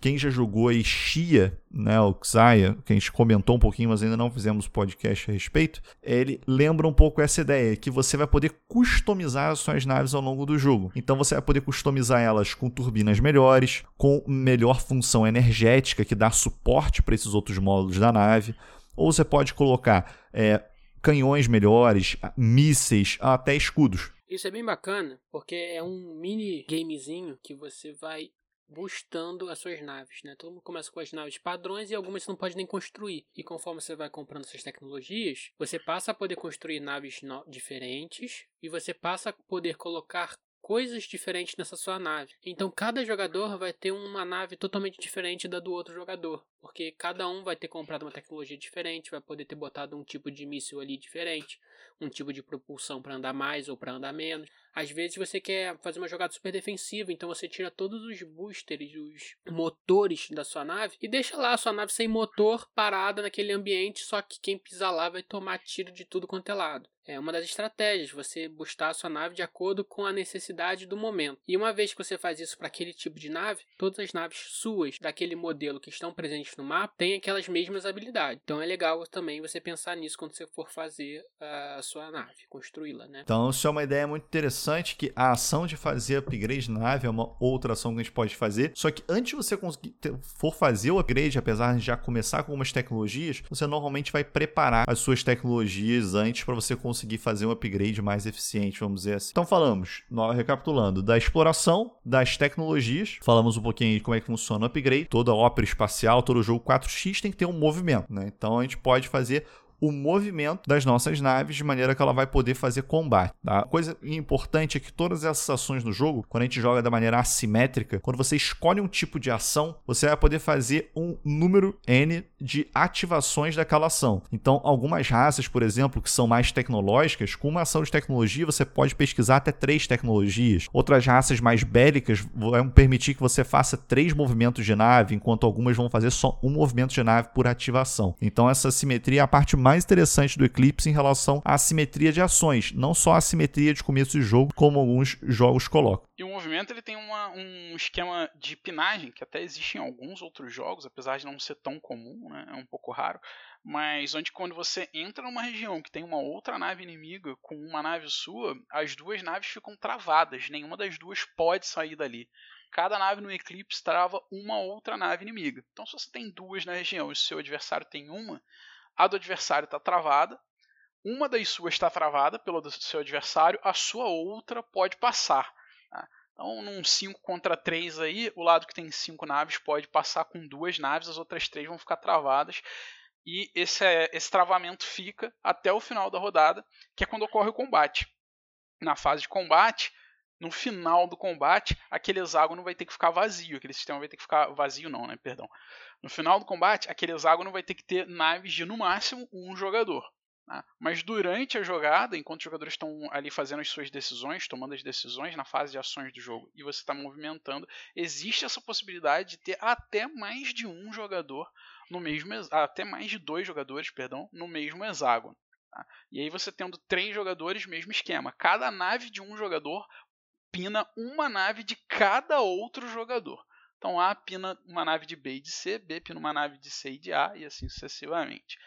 quem já jogou aí Xia, né, o Xaya, que a gente comentou um pouquinho, mas ainda não fizemos podcast a respeito, ele lembra um pouco essa ideia, que você vai poder customizar as suas naves ao longo do jogo. Então você vai poder customizar elas com turbinas melhores, com melhor função energética, que dá suporte para esses outros módulos da nave, ou você pode colocar é, canhões melhores, mísseis, até escudos. Isso é bem bacana, porque é um mini gamezinho que você vai boostando as suas naves, né? Todo mundo começa com as naves padrões e algumas você não pode nem construir. E conforme você vai comprando essas tecnologias, você passa a poder construir naves diferentes e você passa a poder colocar coisas diferentes nessa sua nave. Então cada jogador vai ter uma nave totalmente diferente da do outro jogador, porque cada um vai ter comprado uma tecnologia diferente, vai poder ter botado um tipo de míssil ali diferente, um tipo de propulsão para andar mais ou para andar menos. Às vezes você quer fazer uma jogada super defensiva, então você tira todos os boosters, os motores da sua nave e deixa lá a sua nave sem motor parada naquele ambiente, só que quem pisar lá vai tomar tiro de tudo quanto é lado. É uma das estratégias, você boostar a sua nave de acordo com a necessidade do momento. E uma vez que você faz isso para aquele tipo de nave, todas as naves suas daquele modelo que estão presentes no mapa têm aquelas mesmas habilidades. Então é legal também você pensar nisso quando você for fazer a sua nave, construí-la, né? Então isso é uma ideia muito interessante interessante que a ação de fazer upgrade na nave é uma outra ação que a gente pode fazer. Só que antes de você conseguir for fazer o upgrade, apesar de já começar com algumas tecnologias, você normalmente vai preparar as suas tecnologias antes para você conseguir fazer um upgrade mais eficiente, vamos dizer assim. Então falamos, recapitulando, da exploração, das tecnologias, falamos um pouquinho de como é que funciona o upgrade, toda ópera espacial, todo jogo 4x tem que ter um movimento, né? Então a gente pode fazer o movimento das nossas naves de maneira que ela vai poder fazer combate. Tá? A coisa importante é que todas essas ações no jogo, quando a gente joga da maneira assimétrica, quando você escolhe um tipo de ação, você vai poder fazer um número N de ativações daquela ação. Então, algumas raças, por exemplo, que são mais tecnológicas, com uma ação de tecnologia você pode pesquisar até três tecnologias. Outras raças mais bélicas vão permitir que você faça três movimentos de nave, enquanto algumas vão fazer só um movimento de nave por ativação. Então, essa simetria é a parte mais interessante do Eclipse em relação à simetria de ações, não só a simetria de começo de jogo, como alguns jogos colocam. E o movimento ele tem uma, um esquema de pinagem que até existe em alguns outros jogos, apesar de não ser tão comum, né? é um pouco raro. Mas onde quando você entra numa região que tem uma outra nave inimiga com uma nave sua, as duas naves ficam travadas, nenhuma das duas pode sair dali cada nave no Eclipse trava uma outra nave inimiga. Então, se você tem duas na região e seu adversário tem uma, a do adversário está travada, uma das suas está travada pelo seu adversário, a sua outra pode passar. Tá? Então, num 5 contra 3 aí, o lado que tem 5 naves pode passar com duas naves, as outras três vão ficar travadas. E esse, é, esse travamento fica até o final da rodada, que é quando ocorre o combate. Na fase de combate, no final do combate, aquele hexágono vai ter que ficar vazio, aquele sistema vai ter que ficar vazio não, né, perdão. No final do combate, aquele hexágono vai ter que ter naves de no máximo um jogador. Tá? Mas durante a jogada, enquanto os jogadores estão ali fazendo as suas decisões, tomando as decisões na fase de ações do jogo, e você está movimentando, existe essa possibilidade de ter até mais de um jogador no mesmo, até mais de dois jogadores, perdão, no mesmo hexágono. Tá? E aí você tendo três jogadores, mesmo esquema. Cada nave de um jogador pina uma nave de cada outro jogador. Então A pina uma nave de B e de C, B pina uma nave de C e de A e assim sucessivamente.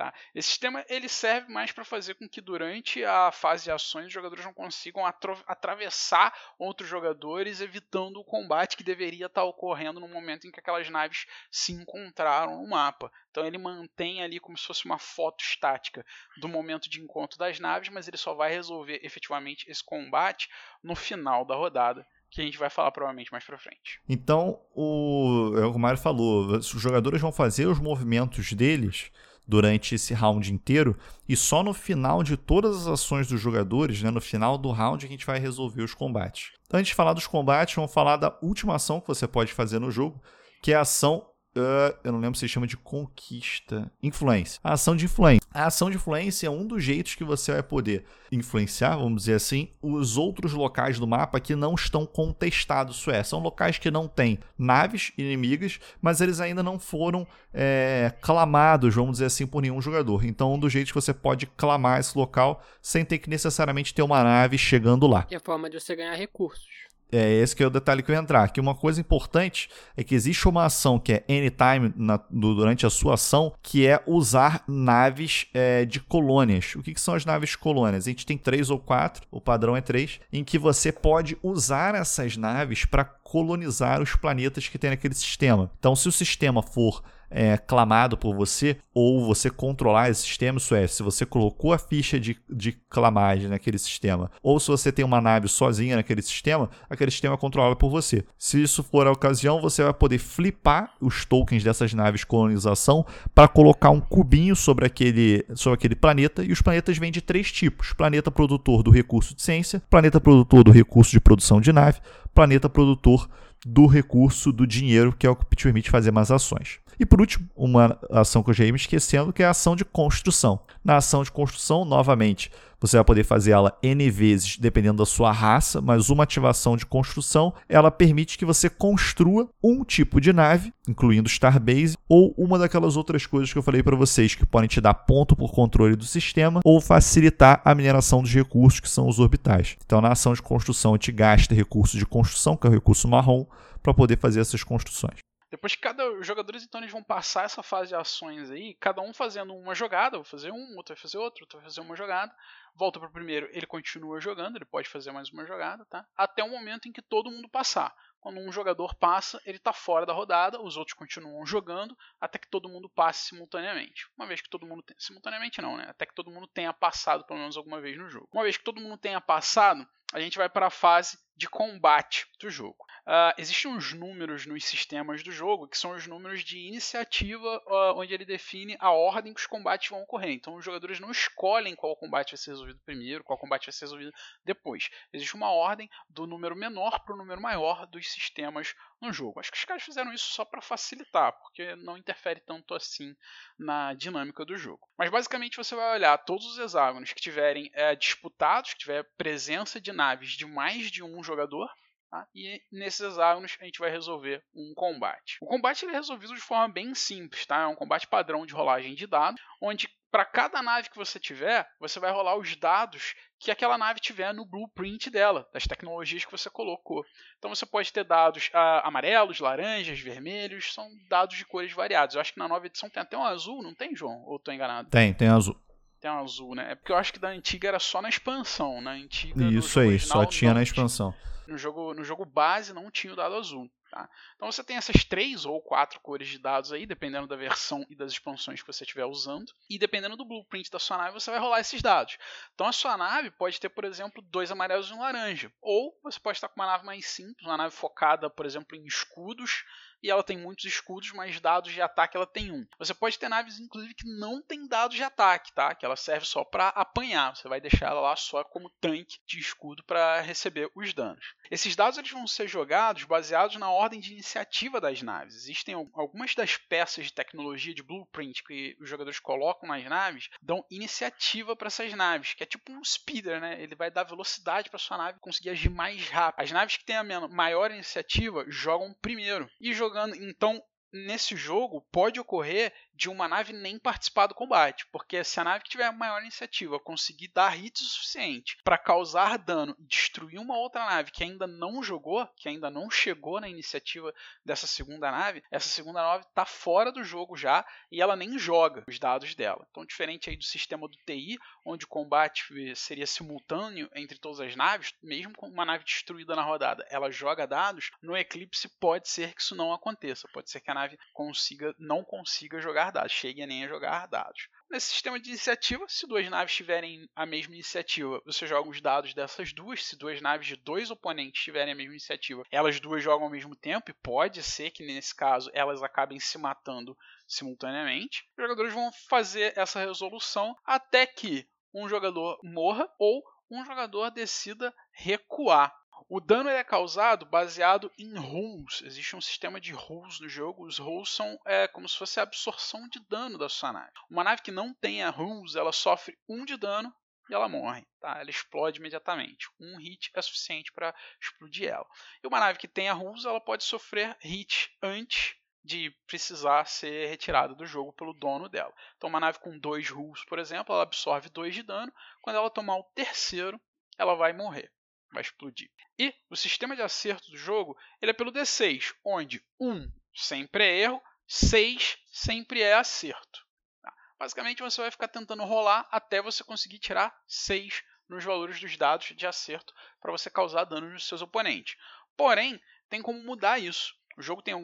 Tá? Esse sistema ele serve mais para fazer com que durante a fase de ações os jogadores não consigam atravessar outros jogadores, evitando o combate que deveria estar tá ocorrendo no momento em que aquelas naves se encontraram no mapa. Então ele mantém ali como se fosse uma foto estática do momento de encontro das naves, mas ele só vai resolver efetivamente esse combate no final da rodada que a gente vai falar provavelmente mais pra frente. Então, o, é o que o Mário falou, os jogadores vão fazer os movimentos deles durante esse round inteiro e só no final de todas as ações dos jogadores, né, no final do round, a gente vai resolver os combates. Antes de falar dos combates, vamos falar da última ação que você pode fazer no jogo, que é a ação Uh, eu não lembro se chama de conquista. Influência. A ação de influência. A ação de influência é um dos jeitos que você vai poder influenciar, vamos dizer assim, os outros locais do mapa que não estão contestados. Isso é, são locais que não têm naves inimigas, mas eles ainda não foram é, clamados, vamos dizer assim, por nenhum jogador. Então, um dos jeitos que você pode clamar esse local sem ter que necessariamente ter uma nave chegando lá. É a forma de você ganhar recursos. É esse que é o detalhe que eu ia entrar. Que uma coisa importante é que existe uma ação que é anytime na, durante a sua ação, que é usar naves é, de colônias. O que, que, são as naves colônias? A gente tem três ou quatro, o padrão é três, em que você pode usar essas naves para colonizar os planetas que tem naquele sistema. Então, se o sistema for é, clamado por você, ou você controlar esse sistema, isso é, se você colocou a ficha de, de clamagem naquele sistema, ou se você tem uma nave sozinha naquele sistema, aquele sistema é controlado por você. Se isso for a ocasião, você vai poder flipar os tokens dessas naves colonização para colocar um cubinho sobre aquele, sobre aquele planeta, e os planetas vêm de três tipos: planeta produtor do recurso de ciência, planeta produtor do recurso de produção de nave, planeta produtor do recurso do dinheiro, que é o que te permite fazer mais ações. E por último, uma ação que eu já ia me esquecendo, que é a ação de construção. Na ação de construção, novamente, você vai poder fazer ela N vezes, dependendo da sua raça, mas uma ativação de construção, ela permite que você construa um tipo de nave, incluindo Starbase, ou uma daquelas outras coisas que eu falei para vocês, que podem te dar ponto por controle do sistema, ou facilitar a mineração dos recursos, que são os orbitais. Então, na ação de construção, a gente gasta recursos de construção, que é o recurso marrom, para poder fazer essas construções. Depois que cada os jogadores então eles vão passar essa fase de ações aí, cada um fazendo uma jogada, vou fazer um, outro vai fazer outro, outro vai fazer uma jogada, volta para o primeiro, ele continua jogando, ele pode fazer mais uma jogada, tá? Até o momento em que todo mundo passar. Quando um jogador passa, ele está fora da rodada, os outros continuam jogando até que todo mundo passe simultaneamente. Uma vez que todo mundo tem, simultaneamente não, né? Até que todo mundo tenha passado pelo menos alguma vez no jogo. Uma vez que todo mundo tenha passado, a gente vai para a fase de combate do jogo. uh, existem uns números nos sistemas do jogo que são os números de iniciativa, uh, onde ele define a ordem que os combates vão ocorrer. Então os jogadores não escolhem qual combate vai ser resolvido primeiro, qual combate vai ser resolvido depois. Existe uma ordem do número menor para o número maior dos sistemas no jogo. Acho que os caras fizeram isso só para facilitar, porque não interfere tanto assim na dinâmica do jogo. Mas basicamente você vai olhar todos os hexágonos que tiverem é, disputados, que tiver presença de naves de mais de um jogador, Tá? E nesses hexágonos a gente vai resolver um combate. O combate é resolvido de forma bem simples, tá? É um combate padrão de rolagem de dados, onde para cada nave que você tiver, você vai rolar os dados que aquela nave tiver no blueprint dela, das tecnologias que você colocou. Então você pode ter dados ah, amarelos, laranjas, vermelhos, são dados de cores variadas. Eu acho que na nova edição tem até um azul, não tem, João? Ou estou enganado? Tem, tem azul. Tem um azul, né? É porque eu acho que da antiga era só na expansão. Na antiga. Isso aí, só tinha na expansão. No jogo, no jogo base não tinha o dado azul. Tá? Então você tem essas três ou quatro cores de dados aí, dependendo da versão e das expansões que você estiver usando. E dependendo do blueprint da sua nave, você vai rolar esses dados. Então a sua nave pode ter, por exemplo, dois amarelos e um laranja. Ou você pode estar com uma nave mais simples, uma nave focada, por exemplo, em escudos e ela tem muitos escudos, mas dados de ataque ela tem um. Você pode ter naves, inclusive, que não tem dados de ataque, tá? Que ela serve só para apanhar. Você vai deixar ela lá só como tanque de escudo para receber os danos. Esses dados eles vão ser jogados baseados na ordem de iniciativa das naves. Existem algumas das peças de tecnologia de blueprint que os jogadores colocam nas naves, dão iniciativa para essas naves, que é tipo um speeder, né? Ele vai dar velocidade para sua nave conseguir agir mais rápido. As naves que têm a maior iniciativa jogam primeiro. E jogando, então nesse jogo pode ocorrer de uma nave nem participar do combate, porque se a nave que tiver maior iniciativa conseguir dar hits o suficiente para causar dano e destruir uma outra nave que ainda não jogou, que ainda não chegou na iniciativa dessa segunda nave, essa segunda nave está fora do jogo já e ela nem joga os dados dela. Então, diferente aí do sistema do TI, onde o combate seria simultâneo entre todas as naves, mesmo com uma nave destruída na rodada, ela joga dados, no Eclipse pode ser que isso não aconteça, pode ser que a nave consiga não consiga jogar dados, chegue nem a jogar dados. Nesse sistema de iniciativa, se duas naves tiverem a mesma iniciativa, você joga os dados dessas duas. Se duas naves de dois oponentes tiverem a mesma iniciativa, elas duas jogam ao mesmo tempo, e pode ser que nesse caso elas acabem se matando simultaneamente. Os jogadores vão fazer essa resolução até que um jogador morra ou um jogador decida recuar. O dano é causado baseado em rules. Existe um sistema de rules no jogo. Os rules são é, como se fosse a absorção de dano da sua nave. Uma nave que não tenha rules, ela sofre um de dano e ela morre. Tá? Ela explode imediatamente. Um hit é suficiente para explodir ela. E uma nave que tenha rules, ela pode sofrer hit antes de precisar ser retirada do jogo pelo dono dela. Então, uma nave com dois rules, por exemplo, ela absorve dois de dano. Quando ela tomar o terceiro, ela vai morrer vai explodir. E o sistema de acerto do jogo ele é pelo D6, onde 1 sempre é erro, 6 sempre é acerto. Tá? Basicamente você vai ficar tentando rolar até você conseguir tirar 6 nos valores dos dados de acerto para você causar dano nos seus oponentes. Porém, tem como mudar isso. O jogo tem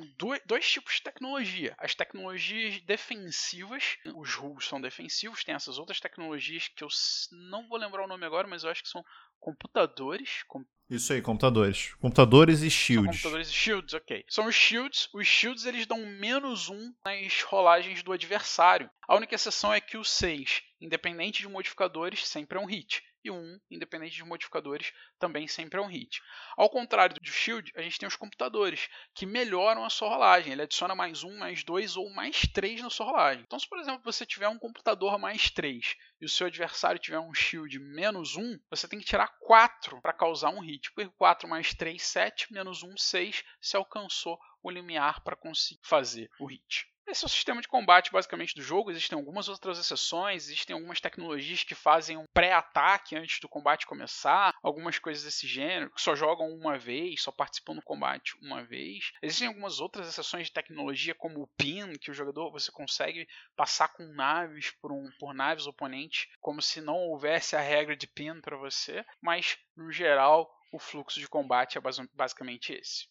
dois, tipos de tecnologia. As tecnologias defensivas, os rules são defensivos, tem essas outras tecnologias que eu não vou lembrar o nome agora, mas eu acho que são computadores. Com... Isso aí, computadores. Computadores e shields. São computadores e shields, ok. São os shields. Os shields eles dão menos um nas rolagens do adversário. A única exceção é que o 6, independente de modificadores, sempre é um hit e 1, independente de modificadores, também sempre é um hit. Ao contrário do Shield, a gente tem os computadores, que melhoram a sua rolagem. Ele adiciona mais 1, mais 2 ou mais 3 na sua rolagem. Então, se por exemplo você tiver um computador mais 3 e o seu adversário tiver um Shield menos 1, você tem que tirar 4 para causar um hit. Porque 4 mais 3, 7, menos 1, 6, se alcançou o limiar para conseguir fazer o hit. Esse é o sistema de combate basicamente do jogo. Existem algumas outras exceções, existem algumas tecnologias que fazem um pré-ataque antes do combate começar, algumas coisas desse gênero, que só jogam uma vez, só participam do combate uma vez. Existem algumas outras exceções de tecnologia, como o PIN, que o jogador você consegue passar com naves por, um, por naves oponentes, como se não houvesse a regra de PIN para você, mas no geral o fluxo de combate é basicamente esse.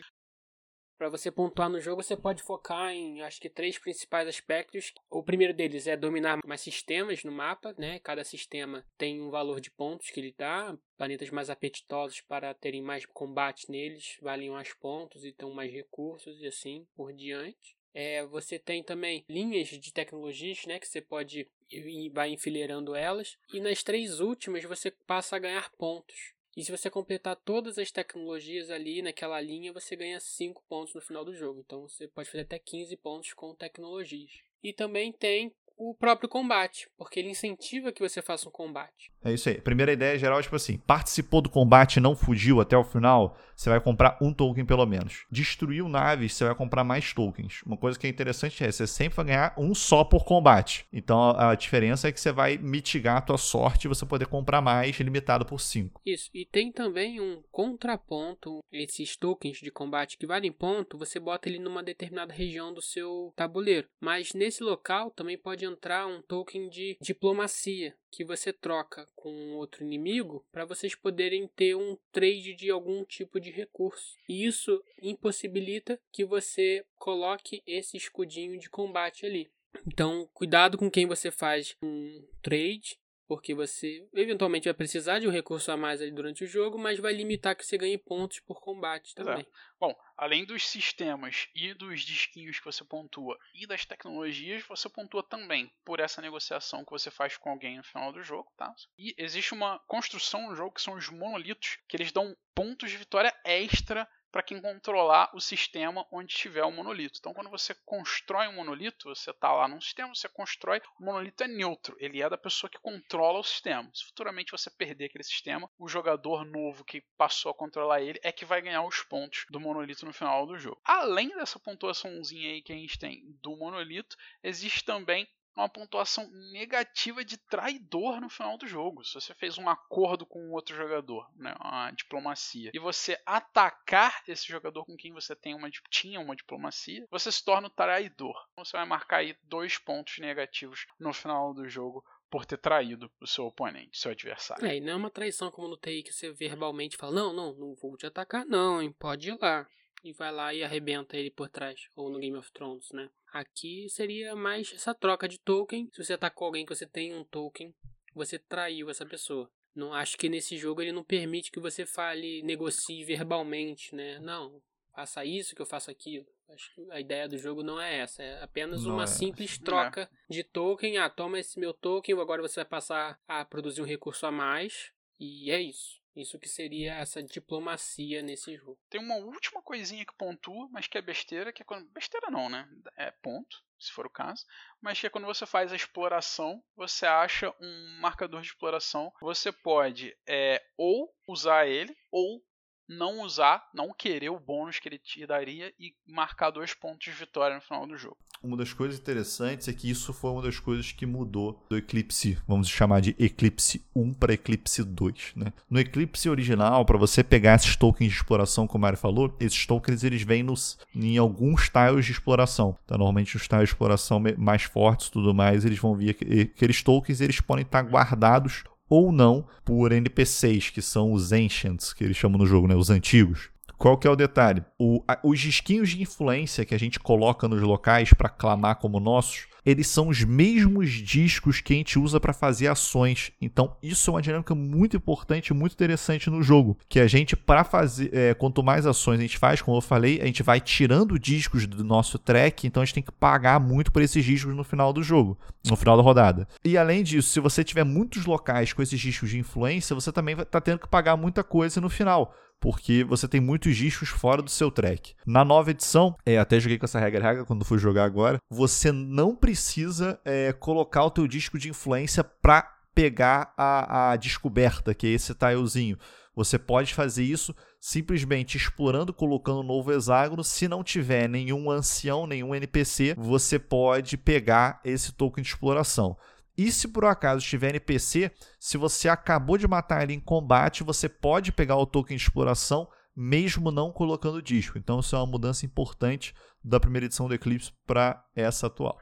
Para você pontuar no jogo, você pode focar em, acho que, três principais aspectos. O primeiro deles é dominar mais sistemas no mapa, né? Cada sistema tem um valor de pontos que ele dá. Planetas mais apetitosos para terem mais combate neles valem mais pontos e então mais recursos e assim por diante. É, você tem também linhas de tecnologias, né, que você pode ir, vai enfileirando elas. E nas três últimas você passa a ganhar pontos. E se você completar todas as tecnologias ali naquela linha, você ganha 5 pontos no final do jogo. Então você pode fazer até 15 pontos com tecnologias. E também tem o próprio combate, porque ele incentiva que você faça um combate. É isso aí. Primeira ideia geral é tipo assim: participou do combate e não fugiu até o final, você vai comprar um token pelo menos. Destruiu naves, você vai comprar mais tokens. Uma coisa que é interessante é você sempre vai ganhar um só por combate. Então a diferença é que você vai mitigar a tua sorte e você poder comprar mais limitado por 5. Isso. E tem também um contraponto, esses tokens de combate que valem ponto, você bota ele numa determinada região do seu tabuleiro. Mas nesse local também pode entrar um token de diplomacia que você troca com outro inimigo para vocês poderem ter um trade de algum tipo de recurso. E isso impossibilita que você coloque esse escudinho de combate ali. Então, cuidado com quem você faz um trade porque você eventualmente vai precisar de um recurso a mais ali durante o jogo, mas vai limitar que você ganhe pontos por combate também. É. Bom, além dos sistemas e dos disquinhos que você pontua e das tecnologias, você pontua também por essa negociação que você faz com alguém no final do jogo, tá? E existe uma construção no jogo que são os monolitos, que eles dão pontos de vitória extra para quem controlar o sistema onde tiver o monolito. Então, quando você constrói um monolito, você está lá num sistema, você constrói, o monolito é neutro, ele é da pessoa que controla o sistema. Se futuramente você perder aquele sistema, o jogador novo que passou a controlar ele é que vai ganhar os pontos do monolito no final do jogo. Além dessa pontuaçãozinha aí que a gente tem do monolito, existe também uma pontuação negativa de traidor no final do jogo. Se você fez um acordo com outro jogador, né, uma diplomacia, e você atacar esse jogador com quem você tem uma, tinha uma diplomacia, você se torna o traidor. Você vai marcar aí dois pontos negativos no final do jogo por ter traído o seu oponente, seu adversário. É, e não é uma traição como no TI que você verbalmente fala: não, não, não vou te atacar, não, hein, pode ir lá. E vai lá e arrebenta ele por trás, ou no Game of Thrones, né? Aqui seria mais essa troca de token. Se você atacou alguém que você tem um token, você traiu essa pessoa. Não acho que nesse jogo ele não permite que você fale, negocie verbalmente, né? Não, faça isso que eu faço aquilo. Acho que a ideia do jogo não é essa, é apenas não uma é. simples troca é. de token. Ah, toma esse meu token, agora você vai passar a produzir um recurso a mais. E é isso. Isso que seria essa diplomacia nesse jogo. Tem uma última coisinha que pontua, mas que é besteira, que é quando. Besteira não, né? É ponto, se for o caso. Mas que é quando você faz a exploração, você acha um marcador de exploração. Você pode é, ou usar ele, ou não usar, não querer o bônus que ele te daria e marcar dois pontos de vitória no final do jogo. Uma das coisas interessantes é que isso foi uma das coisas que mudou do Eclipse, vamos chamar de Eclipse 1 para Eclipse 2. Né? No Eclipse original, para você pegar esses tokens de exploração, como o Mário falou, esses tokens eles vêm nos, em alguns tiles de exploração. Então, normalmente os tiles de exploração mais fortes tudo mais, eles vão vir aqueles tokens, eles podem estar guardados ou não por NPCs, que são os Ancients, que eles chamam no jogo, né? os antigos. Qual que é o detalhe? O, a, os disquinhos de influência que a gente coloca nos locais para clamar como nossos, eles são os mesmos discos que a gente usa para fazer ações. Então, isso é uma dinâmica muito importante, muito interessante no jogo. Que a gente, para fazer, é, quanto mais ações a gente faz, como eu falei, a gente vai tirando discos do nosso track, então a gente tem que pagar muito por esses discos no final do jogo, no final da rodada. E além disso, se você tiver muitos locais com esses discos de influência, você também vai estar tá tendo que pagar muita coisa no final porque você tem muitos discos fora do seu track. Na nova edição, é, até joguei com essa regra, regra quando fui jogar agora, você não precisa é, colocar o teu disco de influência para pegar a, a descoberta, que é esse tilezinho. Você pode fazer isso simplesmente explorando, colocando um novo hexágono. Se não tiver nenhum ancião, nenhum NPC, você pode pegar esse token de exploração. E se por acaso tiver NPC, se você acabou de matar ele em combate, você pode pegar o token de exploração, mesmo não colocando disco. Então, isso é uma mudança importante da primeira edição do Eclipse para essa atual.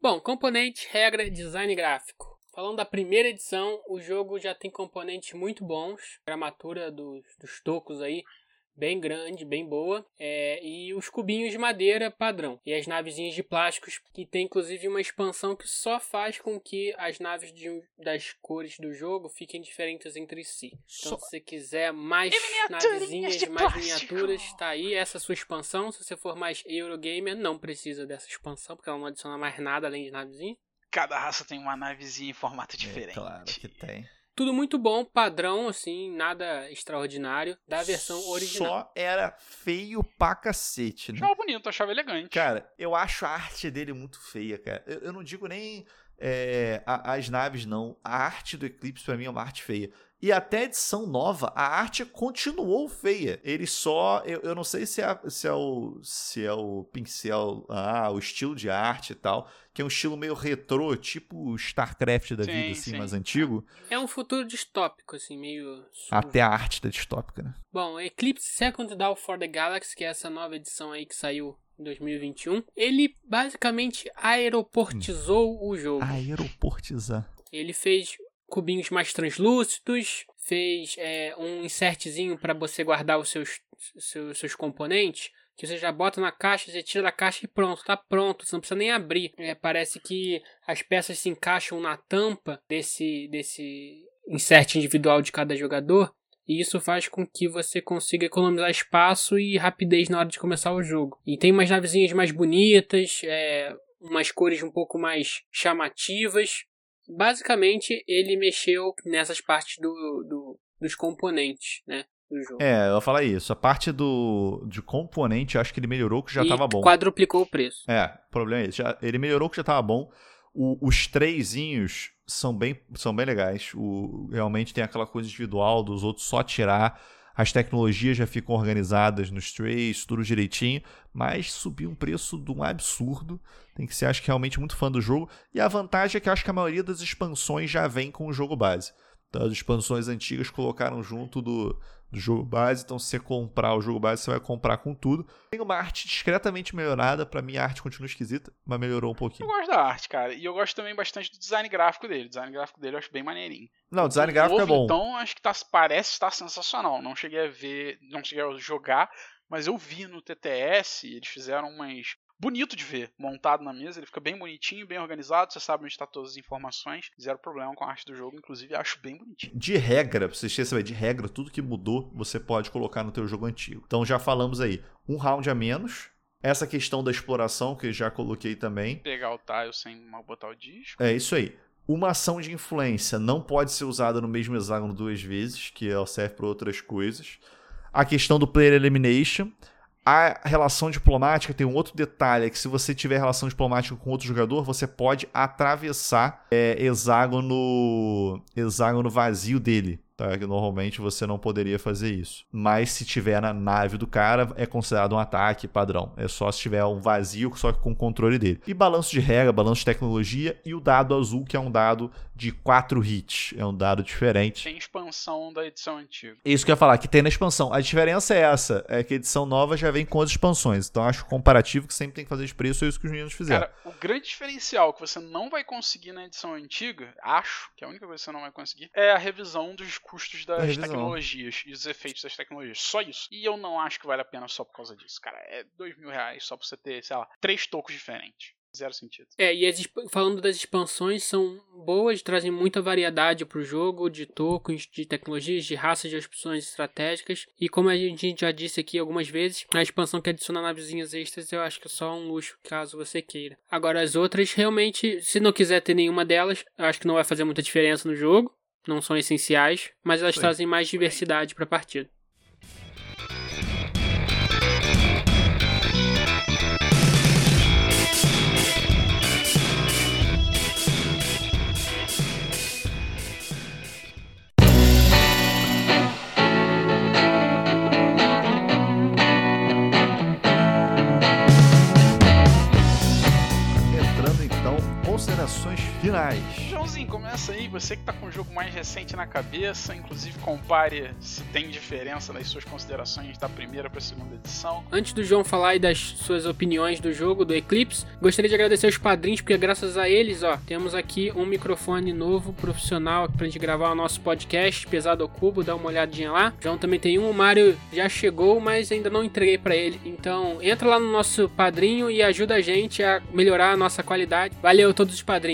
Bom, componente, regra, design gráfico. Falando da primeira edição, o jogo já tem componentes muito bons. Gramatura dos, dos tocos aí, bem grande, bem boa. É, e os cubinhos de madeira padrão. E as navezinhas de plásticos, que tem inclusive uma expansão que só faz com que as naves de, das cores do jogo fiquem diferentes entre si. Então, Só- se você quiser mais navezinhas, mais plástico. miniaturas, tá aí essa sua expansão. Se você for mais Eurogamer, não precisa dessa expansão, porque ela não adiciona mais nada além de navezinha. Cada raça tem uma navezinha em formato É, diferente. claro que tem. Tudo muito bom, padrão, assim, nada extraordinário da versão original. Só era feio pra cacete, né? Achava bonito, achava elegante. Cara, eu acho a arte dele muito feia, cara. Eu, eu não digo nem é, a- as naves, não. A arte do Eclipse, pra mim, é uma arte feia. E até a edição nova, a arte continuou feia. Ele só. Eu, eu não sei se é, se, é o, se é o pincel, ah, o estilo de arte e tal, que é um estilo meio retrô, tipo StarCraft da Sim, vida, assim, sim. mais antigo. É um futuro distópico, assim, meio. Até a arte da distópica, né? Bom, Eclipse Second Dawn for the Galaxy, que é essa nova edição aí que saiu em 2021, ele basicamente aeroportizou o jogo. Aeroportizar. Ele fez cubinhos mais translúcidos, fez é, um insertzinho para você guardar os seus, seus, seus componentes, que você já bota na caixa, você tira da caixa e pronto, tá pronto, você não precisa nem abrir. É, parece que as peças se encaixam na tampa desse, desse insert individual de cada jogador. E isso faz com que você consiga economizar espaço e rapidez na hora de começar o jogo. E tem umas navezinhas mais bonitas, é, umas cores um pouco mais chamativas. Basicamente, ele mexeu nessas partes do, do- dos componentes, né? Do jogo. É, eu ia falar isso. A parte do de componente, eu acho que ele melhorou, que já e tava bom. quadruplicou o preço. É, o problema é esse. Já- ele melhorou que já tava bom. O- os trezinhos são bem, são bem legais. O, realmente tem aquela coisa individual dos outros só tirar. As tecnologias já ficam organizadas nos trays, tudo direitinho. Mas subiu um preço de um absurdo. Tem que ser, acho que, realmente muito fã do jogo. E a vantagem é que acho que a maioria das expansões já vem com o jogo base. As expansões antigas colocaram junto do, do jogo base. Então, se você comprar o jogo base, você vai comprar com tudo. Tem uma arte discretamente melhorada. Pra mim, a arte continua esquisita, mas melhorou um Eu pouquinho. gosto da arte, cara. E eu gosto também bastante do design gráfico dele. O design gráfico dele eu acho bem maneirinho. Não, o design O gráfico é novo, bom. Então, acho que tá, parece estar sensacional. Não cheguei a ver, não cheguei a jogar, mas eu vi no TTS, eles fizeram umas. Bonito de ver, montado na mesa, ele fica bem bonitinho, bem organizado, você sabe onde está todas as informações, zero problema com a arte do jogo, inclusive acho bem bonitinho. De regra, pra vocês saber, de regra, tudo que mudou, você pode colocar no teu jogo antigo. Então, já falamos aí, um round a menos. Essa questão da exploração, que eu já coloquei também. Pegar o tile sem mal botar o disco. É isso aí. Uma ação de influência não pode ser usada no mesmo hexágono duas vezes, que ela serve para outras coisas. A questão do player elimination. A relação diplomática tem um outro detalhe: é que se você tiver relação diplomática com outro jogador, você pode atravessar é, hexágono, hexágono vazio dele. Tá? Que normalmente você não poderia fazer isso. Mas se tiver na nave do cara, é considerado um ataque padrão. É só se tiver um vazio, só que com controle dele. E balanço de regra, balanço de tecnologia e o dado azul, que é um dado de 4 hits. É um dado diferente. Tem expansão da edição antiga. Isso que eu ia falar, que tem na expansão. A diferença é essa: é que a edição nova já vem com as expansões. Então acho comparativo que sempre tem que fazer de preço, é isso que os meninos fizeram. Cara, o grande diferencial que você não vai conseguir na edição antiga, acho que a única coisa que você não vai conseguir, é a revisão dos custos das A revisão. tecnologias e os efeitos das tecnologias. Só isso. E eu não acho que vale a pena só por causa disso, cara. É dois mil reais só pra você ter, sei lá, três tocos diferentes. Zero sentido. É, e as falando das expansões, são boas, trazem muita variedade pro jogo, de tokens, de tecnologias, de raças, de opções estratégicas. E como a gente já disse aqui algumas vezes, a expansão que adiciona navezinhas extras eu acho que é só um luxo, caso você queira. Agora, as outras, realmente, se não quiser ter nenhuma delas, eu acho que não vai fazer muita diferença no jogo. Não são essenciais, mas elas Sim. trazem mais diversidade pra partida. Considerações finais. Joãozinho, começa aí, você que tá com o jogo mais recente na cabeça, inclusive compare se tem diferença nas suas considerações da primeira pra segunda edição. Antes do João falar aí das suas opiniões do jogo, do Eclipse, gostaria de agradecer os padrinhos, porque graças a eles, ó, temos aqui um microfone novo, profissional, pra gente gravar o nosso podcast, Pesado ao Cubo, dá uma olhadinha lá. O João também tem um, o Mário já chegou, mas ainda não entreguei pra ele. Então, entra lá no nosso padrinho e ajuda a gente a melhorar a nossa qualidade. Valeu a todos os padrinhos.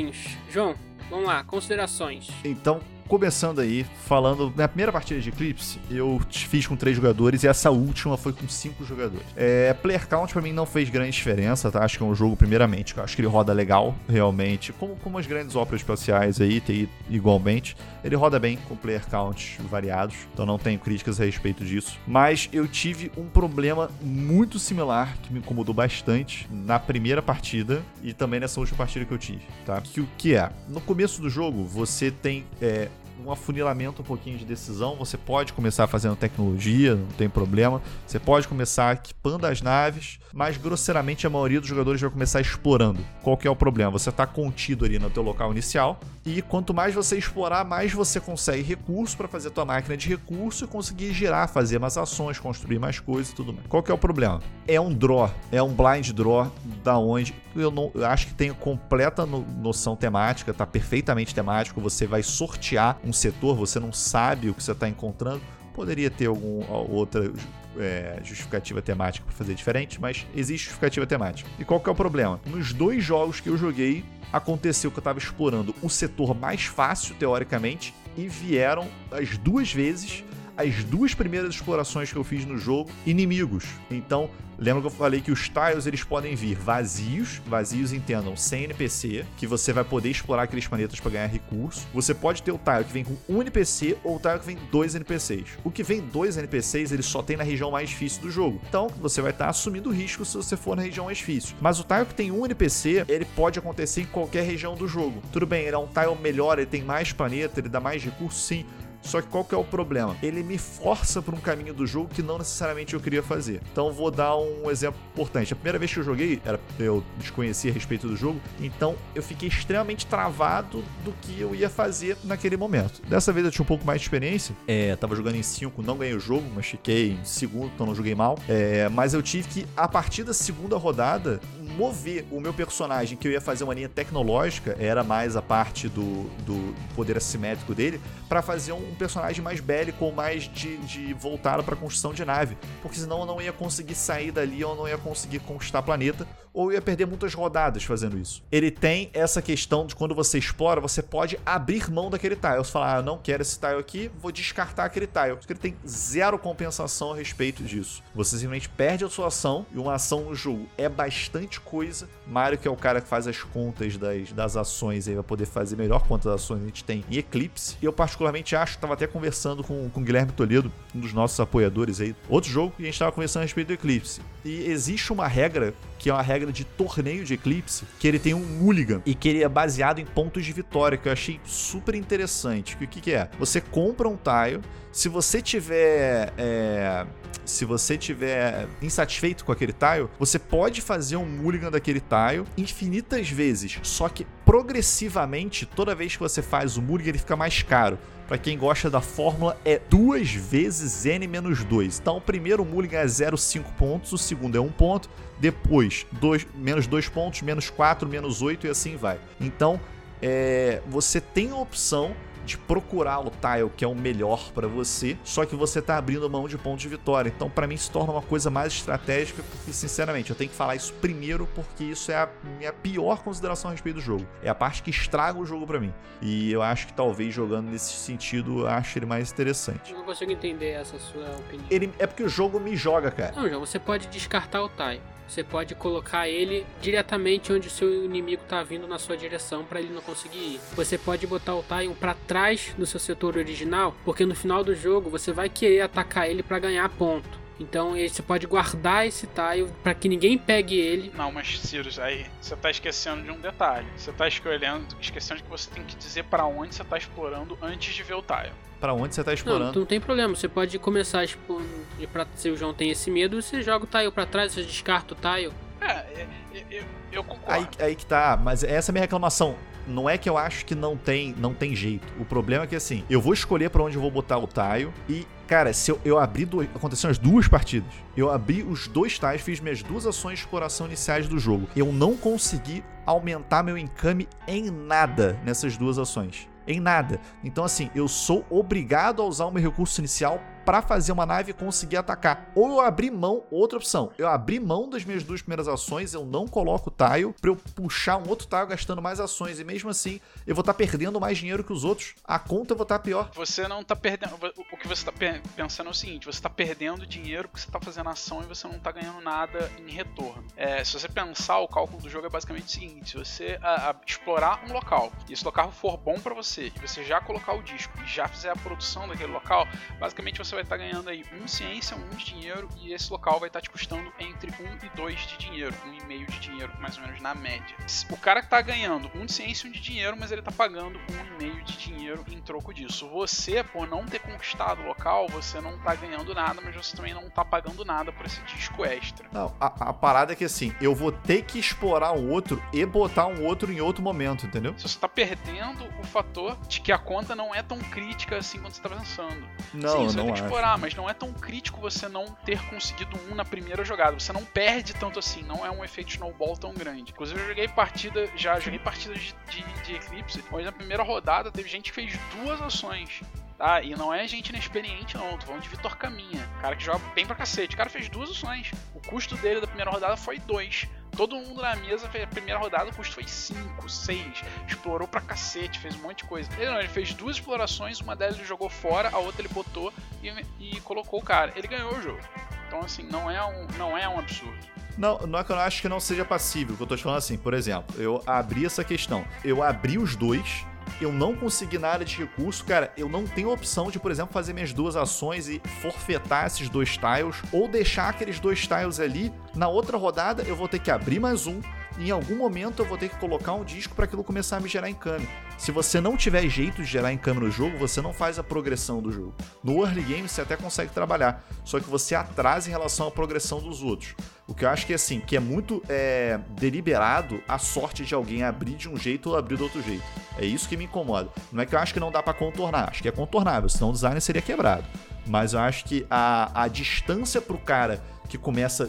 João, vamos lá, considerações. Então, começando aí, falando. Na primeira partida de Eclipse, eu fiz com três jogadores e essa última foi com cinco jogadores. É, player count pra mim não fez grande diferença, tá? Acho que é um jogo, primeiramente, que eu acho que ele roda legal, realmente. Como, como as grandes óperas espaciais aí, tem igualmente. Ele roda bem com player counts variados, então não tenho críticas a respeito disso. Mas eu tive um problema muito similar que me incomodou bastante na primeira partida e também nessa última partida que eu tive, tá? Que o que é? No começo do jogo, você tem é, um afunilamento um pouquinho de decisão. Você pode começar fazendo tecnologia, não tem problema. Você pode começar equipando as naves, mas grosseiramente a maioria dos jogadores vai começar explorando. Qual que é o problema? Você está contido ali no teu local inicial e quanto mais você explorar, mais você consegue recurso para fazer a tua máquina de recurso e conseguir girar, fazer mais ações, construir mais coisas e tudo mais. Qual que é o problema? É um draw, é um blind draw da onde eu não eu acho que tem completa no, noção temática, tá perfeitamente temático, você vai sortear setor, você não sabe o que você está encontrando. Poderia ter alguma outra é, justificativa temática para fazer diferente, mas existe justificativa temática. E qual que é o problema? Nos dois jogos que eu joguei, aconteceu que eu estava explorando o setor mais fácil, teoricamente, e vieram as duas vezes as duas primeiras explorações que eu fiz no jogo, inimigos. Então, lembra que eu falei que os tiles eles podem vir vazios, vazios entendam, sem NPC, que você vai poder explorar aqueles planetas para ganhar recurso. Você pode ter o tile que vem com um NPC ou o tile que vem dois NPCs. O que vem dois NPCs, ele só tem na região mais difícil do jogo. Então, você vai estar assumindo risco se você for na região mais difícil. Mas o tile que tem um NPC, ele pode acontecer em qualquer região do jogo. Tudo bem, ele é um tile melhor, ele tem mais planeta, ele dá mais recursos, sim só que qual que é o problema? Ele me força para um caminho do jogo que não necessariamente eu queria fazer. Então vou dar um exemplo importante. A primeira vez que eu joguei, era, eu desconhecia a respeito do jogo, então eu fiquei extremamente travado do que eu ia fazer naquele momento. Dessa vez eu tinha um pouco mais de experiência. É, tava jogando em 5, não ganhei o jogo, mas fiquei em segundo, então não joguei mal. É, mas eu tive que, a partir da segunda rodada, mover o meu personagem, que eu ia fazer uma linha tecnológica, era mais a parte do, do poder assimétrico dele, para fazer um personagem mais bélico ou mais de, de voltado para construção de nave, porque senão eu não ia conseguir sair dali, eu não ia conseguir conquistar planeta, ou ia perder muitas rodadas fazendo isso. Ele tem essa questão de quando você explora, você pode abrir mão daquele tile. Você fala, ah, não quero esse tile aqui, vou descartar aquele tile. Porque ele tem zero compensação a respeito disso. Você simplesmente perde a sua ação, e uma ação no jogo é bastante coisa. Mario, que é o cara que faz as contas das, das ações, aí vai poder fazer melhor quantas ações a gente tem em Eclipse. E eu particularmente acho, estava até conversando com, com o Guilherme Toledo, um dos nossos apoiadores aí, outro jogo, e a gente estava conversando a respeito do Eclipse. E existe uma regra que é uma regra de torneio de Eclipse, que ele tem um mulligan e que ele é baseado em pontos de vitória, que eu achei super interessante. O que, que é? Você compra um tile, se você tiver. É, se você tiver insatisfeito com aquele tile, você pode fazer um mulligan daquele tile infinitas vezes, só que progressivamente, toda vez que você faz o mulligan, ele fica mais caro. Para quem gosta da fórmula, é duas vezes n menos 2. Então, o primeiro mulligan é 0,5 pontos, o segundo é 1 ponto, depois dois, menos 2 pontos, menos 4, menos 8 e assim vai. Então, é, você tem a opção de procurar o tile que é o melhor para você, só que você tá abrindo mão de pontos de vitória. Então, para mim, se torna uma coisa mais estratégica e, sinceramente, eu tenho que falar isso primeiro porque isso é a minha pior consideração a respeito do jogo. É a parte que estraga o jogo para mim. E eu acho que talvez jogando nesse sentido, eu acho ele mais interessante. Eu não consigo entender essa sua opinião. Ele é porque o jogo me joga, cara. Não, João, você pode descartar o tile. Você pode colocar ele diretamente onde o seu inimigo tá vindo na sua direção para ele não conseguir ir. Você pode botar o Tyon para trás do seu setor original, porque no final do jogo você vai querer atacar ele para ganhar ponto. Então você pode guardar esse tile para que ninguém pegue ele. Não, mas Sirius, aí você tá esquecendo de um detalhe. Você tá escolhendo, esquecendo que você tem que dizer para onde você tá explorando antes de ver o tile. Para onde você tá Não, explorando? não tem problema. Você pode começar expo- e pra, se o João tem esse medo, você joga o tile para trás, você descarta o tile. É, é, é, eu, eu concordo. Aí, aí que tá, mas essa é a minha reclamação. não é que eu acho que não tem, não tem jeito. O problema é que assim, eu vou escolher para onde eu vou botar o taio e Cara, se eu, eu abri. Do, aconteceram as duas partidas. Eu abri os dois tais, fiz minhas duas ações de exploração iniciais do jogo. Eu não consegui aumentar meu encame em nada nessas duas ações. Em nada. Então, assim, eu sou obrigado a usar o meu recurso inicial para fazer uma nave conseguir atacar. Ou eu abri mão, outra opção, eu abri mão das minhas duas primeiras ações, eu não coloco o tile para eu puxar um outro tile gastando mais ações e mesmo assim eu vou estar tá perdendo mais dinheiro que os outros. A conta eu vou estar tá pior. Você não tá perdendo, o que você tá pensando é o seguinte, você tá perdendo dinheiro porque você tá fazendo ação e você não tá ganhando nada em retorno. É, se você pensar, o cálculo do jogo é basicamente o seguinte, se você a, a, explorar um local e esse local for bom para você e você já colocar o disco e já fizer a produção daquele local, basicamente você vai estar tá ganhando aí um ciência, um de dinheiro, e esse local vai estar tá te custando entre um e dois de dinheiro, um e meio de dinheiro, mais ou menos na média. O cara que tá ganhando um de ciência e um de dinheiro, mas ele tá pagando um e meio de dinheiro em troco disso. Você, por não ter conquistado o local, você não tá ganhando nada, mas você também não tá pagando nada por esse disco extra. Não, a, a parada é que assim, eu vou ter que explorar um outro e botar um outro em outro momento, entendeu? Você tá perdendo o fator de que a conta não é tão crítica assim quanto você tá pensando. Não, Sim, não vai ter que explorar, mas não é tão crítico você não ter conseguido um na primeira jogada. Você não perde tanto assim, não é um efeito snowball tão grande. Inclusive, eu joguei partida, já joguei partidas de, de, de Eclipse, onde na primeira rodada teve gente que fez duas ações. Tá? E não é gente inexperiente, não. Tô falando de Vitor Caminha, cara que joga bem pra cacete. O cara fez duas ações. O custo dele da primeira rodada foi dois. Todo mundo na mesa fez a primeira rodada, o custo foi 5, 6. Explorou pra cacete, fez um monte de coisa. Ele não, ele fez duas explorações, uma delas ele jogou fora, a outra ele botou e, e colocou o cara. Ele ganhou o jogo. Então, assim, não é um, não é um absurdo. Não, não é que eu acho que não seja passível. Que eu tô te falando assim, por exemplo, eu abri essa questão. Eu abri os dois, eu não consegui nada de recurso, cara, eu não tenho opção de, por exemplo, fazer minhas duas ações e forfetar esses dois tiles, ou deixar aqueles dois tiles ali. Na outra rodada, eu vou ter que abrir mais um, em algum momento eu vou ter que colocar um disco para aquilo começar a me gerar encame. Se você não tiver jeito de gerar encame no jogo, você não faz a progressão do jogo. No early game você até consegue trabalhar, só que você atrasa em relação à progressão dos outros. O que eu acho que é assim, que é muito é, deliberado a sorte de alguém abrir de um jeito ou abrir do outro jeito. É isso que me incomoda. Não é que eu acho que não dá para contornar, acho que é contornável, senão o design seria quebrado. Mas eu acho que a, a distância pro cara que começa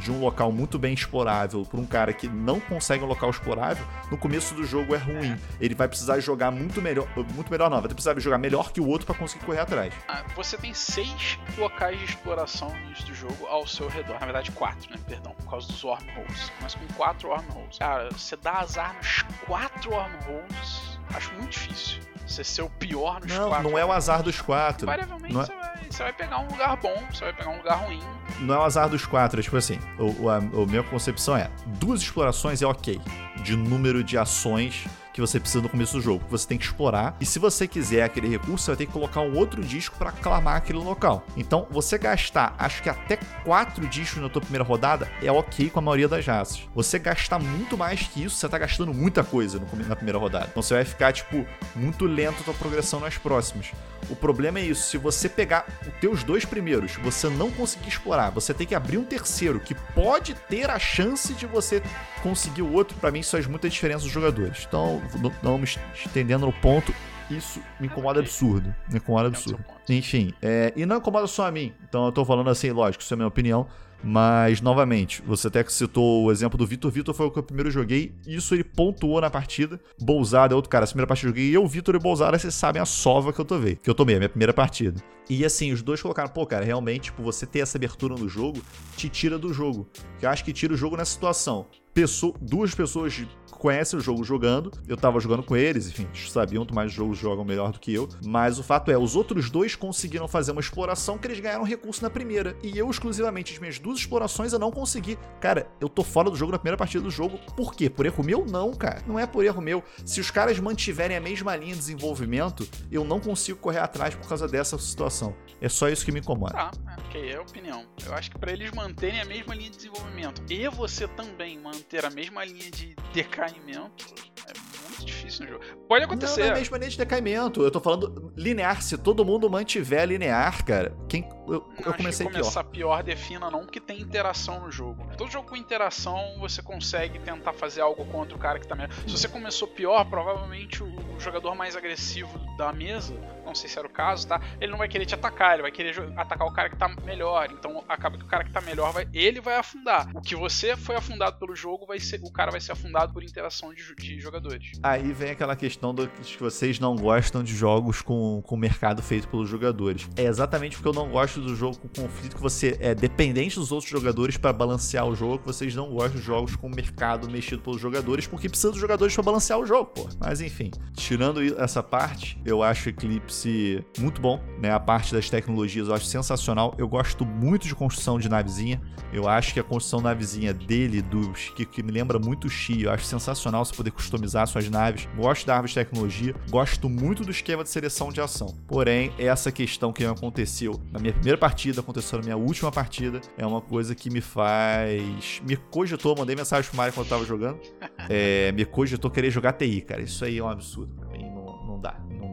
de um local muito bem explorável para um cara que não consegue um local explorável, no começo do jogo é ruim. Ele vai precisar jogar muito melhor, muito melhor não, vai precisar jogar melhor que o outro para conseguir correr atrás. Ah, você tem seis locais de exploração no início do jogo ao seu redor, na verdade quatro, né? Perdão, por causa dos wormholes. Mas com quatro wormholes. Cara, você dá azar nos quatro wormholes, acho muito difícil você ser o pior nos não, quatro. Não, não é o azar dos quatro. Invariavelmente não é... você, vai, você vai pegar um lugar bom, você vai pegar um lugar ruim. Não é o azar dos quatro, é tipo assim, o, a, a minha concepção é, duas explorações é ok, de número de ações que você precisa no começo do jogo, que você tem que explorar. E se você quiser aquele recurso, você vai ter que colocar um outro disco para aclamar aquele local. Então, você gastar, acho que até quatro discos na tua primeira rodada é ok com a maioria das raças. Você gastar muito mais que isso, você tá gastando muita coisa no, na primeira rodada. Então, você vai ficar, tipo, muito lento a tua progressão nas próximas. O problema é isso, se você pegar os teus dois primeiros, você não conseguir explorar, você tem que abrir um terceiro que pode ter a chance de você conseguir o outro. Para mim, isso faz muita diferença dos jogadores. Então, não, me estendendo no ponto, isso me incomoda absurdo. Me incomoda absurdo. Enfim, é, e não incomoda só a mim. Então eu tô falando assim, lógico, isso é a minha opinião. Mas, novamente, você até citou o exemplo do Vitor. Vitor foi o que eu primeiro joguei. Isso ele pontuou na partida. Bolzada é outro cara. A primeira partida eu joguei eu, Vitor e Bolzada. Vocês sabem a sova que eu tomei. Que eu tomei, a minha primeira partida. E assim, os dois colocaram, pô, cara, realmente, tipo, você ter essa abertura no jogo te tira do jogo. Que eu acho que tira o jogo nessa situação. Pessoa, duas pessoas conhecem o jogo jogando. Eu tava jogando com eles, enfim, sabiam muito mais jogos jogam melhor do que eu. Mas o fato é, os outros dois conseguiram fazer uma exploração que eles ganharam recurso na primeira. E eu, exclusivamente, as minhas duas explorações, eu não consegui. Cara, eu tô fora do jogo na primeira partida do jogo. Por quê? Por erro meu? Não, cara. Não é por erro meu. Se os caras mantiverem a mesma linha de desenvolvimento, eu não consigo correr atrás por causa dessa situação. É só isso que me incomoda. Tá, é, ok, é a opinião. Eu acho que para eles manterem a mesma linha de desenvolvimento e você também manter a mesma linha de decaimento, é muito difícil no jogo. Pode acontecer. Não, não é a mesma linha de decaimento. Eu tô falando linear. Se todo mundo mantiver linear, cara, quem eu, eu Acho comecei pior. começar pior. defina não que tem interação no jogo. Todo jogo com interação você consegue tentar fazer algo contra o cara que tá melhor. Se você começou pior, provavelmente o, o jogador mais agressivo da mesa, não sei se era o caso, tá? Ele não vai querer te atacar, ele vai querer atacar o cara que tá melhor. Então acaba que o cara que tá melhor vai, ele vai afundar. O que você foi afundado pelo jogo vai ser, o cara vai ser afundado por interação de, de jogadores. Aí vem aquela questão do que vocês não gostam de jogos com, com mercado feito pelos jogadores. É exatamente porque eu não gosto do jogo com conflito que você é dependente dos outros jogadores para balancear o jogo, que vocês não gostam de jogos com mercado mexido pelos jogadores, porque precisa dos jogadores para balancear o jogo, pô. Mas enfim, tirando essa parte, eu acho Eclipse muito bom, né? A parte das tecnologias eu acho sensacional. Eu gosto muito de construção de navezinha. Eu acho que a construção navezinha dele, dos que, que me lembra muito o Xi, eu acho sensacional você poder customizar suas naves. Gosto da árvore de tecnologia, gosto muito do esquema de seleção de ação. Porém, essa questão que aconteceu na minha primeira partida, aconteceu na minha última partida, é uma coisa que me faz. Me cogitou, mandei mensagem pro Mario quando eu tava jogando. É, me cogitou querer jogar TI, cara. Isso aí é um absurdo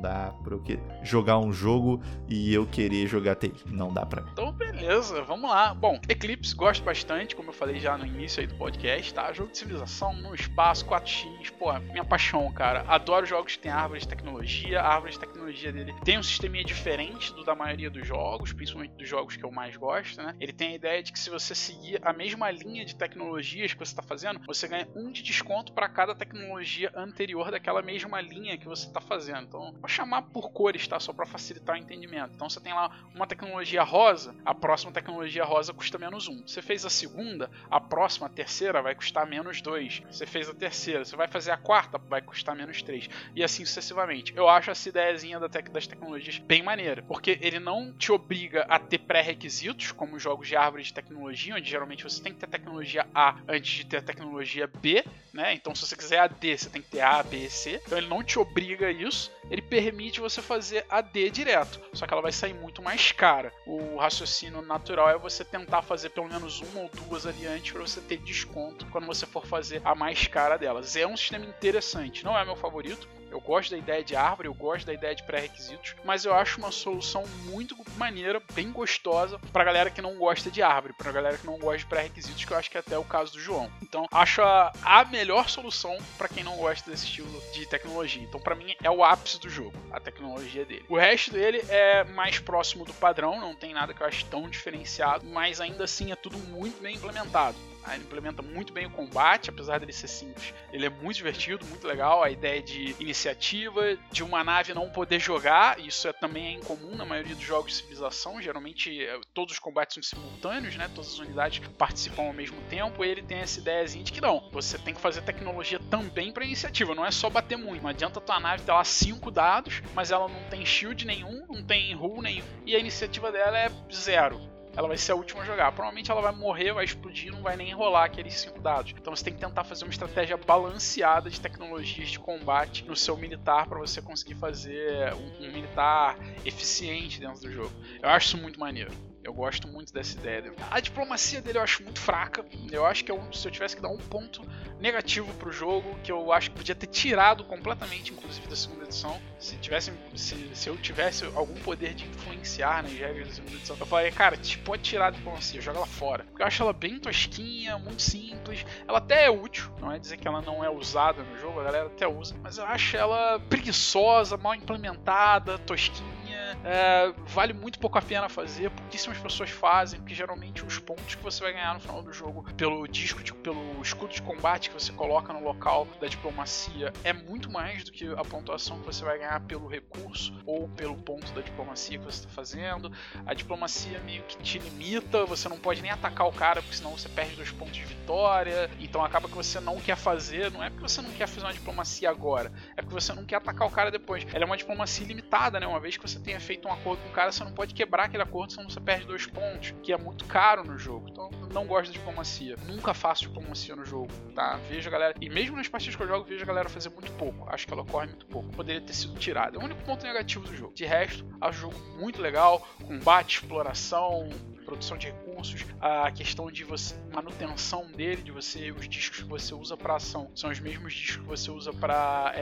dá. Pra eu jogar um jogo e eu querer jogar TI. Não dá pra mim. Então, beleza, vamos lá. Bom, Eclipse gosto bastante, como eu falei já no início aí do podcast, tá? Jogo de civilização, no espaço, 4x, pô, minha paixão, cara. Adoro jogos que tem árvore de tecnologia. A árvore de tecnologia dele tem um sisteminha diferente do da maioria dos jogos, principalmente dos jogos que eu mais gosto, né? Ele tem a ideia de que se você seguir a mesma linha de tecnologias que você está fazendo, você ganha um de desconto para cada tecnologia anterior daquela mesma linha que você está fazendo. Então, chamar por cores, tá? Só para facilitar o entendimento. Então, você tem lá uma tecnologia rosa, a próxima tecnologia rosa custa menos um. Você fez a segunda, a próxima, a terceira, vai custar menos dois. Você fez a terceira, você vai fazer a quarta, vai custar menos três. E assim sucessivamente. Eu acho essa ideiazinha da tec das tecnologias bem maneira, porque ele não te obriga a ter pré-requisitos, como jogos de árvore de tecnologia, onde geralmente você tem que ter tecnologia A antes de ter a tecnologia B, né? Então, se você quiser a D, você tem que ter A, B e C. Então, ele não te obriga a isso, ele permite você fazer a D direto, só que ela vai sair muito mais cara. O raciocínio natural é você tentar fazer pelo menos uma ou duas ali antes para você ter desconto quando você for fazer a mais cara delas. É um sistema interessante, não é meu favorito. Eu gosto da ideia de árvore, eu gosto da ideia de pré-requisitos, mas eu acho uma solução muito maneira, bem gostosa pra galera que não gosta de árvore, pra galera que não gosta de pré-requisitos, que eu acho que é até o caso do João. Então, acho a, a melhor solução pra quem não gosta desse estilo de tecnologia. Então, pra mim, é o ápice do jogo, a tecnologia dele. O resto dele é mais próximo do padrão, não tem nada que eu acho tão diferenciado, mas ainda assim é tudo muito bem implementado. Ah, Ele implementa muito bem o combate, apesar dele ser simples. Ele é muito divertido, muito legal. A ideia de iniciativa, de uma nave não poder jogar, isso é, também é incomum na maioria dos jogos de civilização. Geralmente eh, todos os combates são simultâneos, né? Todas as unidades participam ao mesmo tempo. Ele tem essa ideiazinha de que não, você tem que fazer tecnologia também para iniciativa, não é só bater muito. Não adianta tua nave ter lá cinco dados, mas ela não tem shield nenhum, não tem rule nenhum, e a iniciativa dela é zero ela vai ser a última a jogar. Provavelmente ela vai morrer, vai explodir, não vai nem enrolar aqueles cinco dados. Então você tem que tentar fazer uma estratégia balanceada de tecnologias de combate no seu militar para você conseguir fazer um, um militar eficiente dentro do jogo. Eu acho isso muito maneiro. Eu gosto muito dessa ideia. A diplomacia dele eu acho muito fraca. Eu acho que é um- se eu tivesse que dar um ponto negativo pro jogo, que eu acho que podia ter tirado completamente, inclusive da segunda edição, se tivesse, se, se eu tivesse algum poder de influenciar nas regras da segunda edição, eu falei, cara, te pode tirar a diplomacia, joga ela fora. Porque eu acho ela bem tosquinha, muito simples. Ela até é útil, não é dizer que ela não é usada no jogo, a galera até usa, mas eu acho ela preguiçosa, mal implementada, tosquinha. É, vale muito pouco a pena fazer, pouquíssimas pessoas fazem, porque geralmente os pontos que você vai ganhar no final do jogo pelo disco, pelo escudo de combate que você coloca no local da diplomacia é muito mais do que a pontuação que você vai ganhar pelo recurso ou pelo ponto da diplomacia que você está fazendo. A diplomacia meio que te limita, você não pode nem atacar o cara, porque senão você perde dois pontos de vitória. Então acaba que você não quer fazer, não é porque você não quer fazer uma diplomacia agora, é porque você não quer atacar o cara depois. Ela é uma diplomacia limitada, né? Uma vez que você tenha feito um acordo com o cara, você não pode quebrar aquele acordo, senão você perde dois pontos, que é muito caro no jogo. Então não gosto de diplomacia. Nunca faço diplomacia no jogo, tá? Vejo a galera. E mesmo nas partidas que eu jogo, vejo a galera fazer muito pouco. Acho que ela ocorre muito pouco. Poderia ter sido tirada. É o único ponto negativo do jogo. De resto, acho o jogo muito legal. Combate, exploração, produção de recursos, a questão de você manutenção dele, de você os discos que você usa para ação são os mesmos discos que você usa para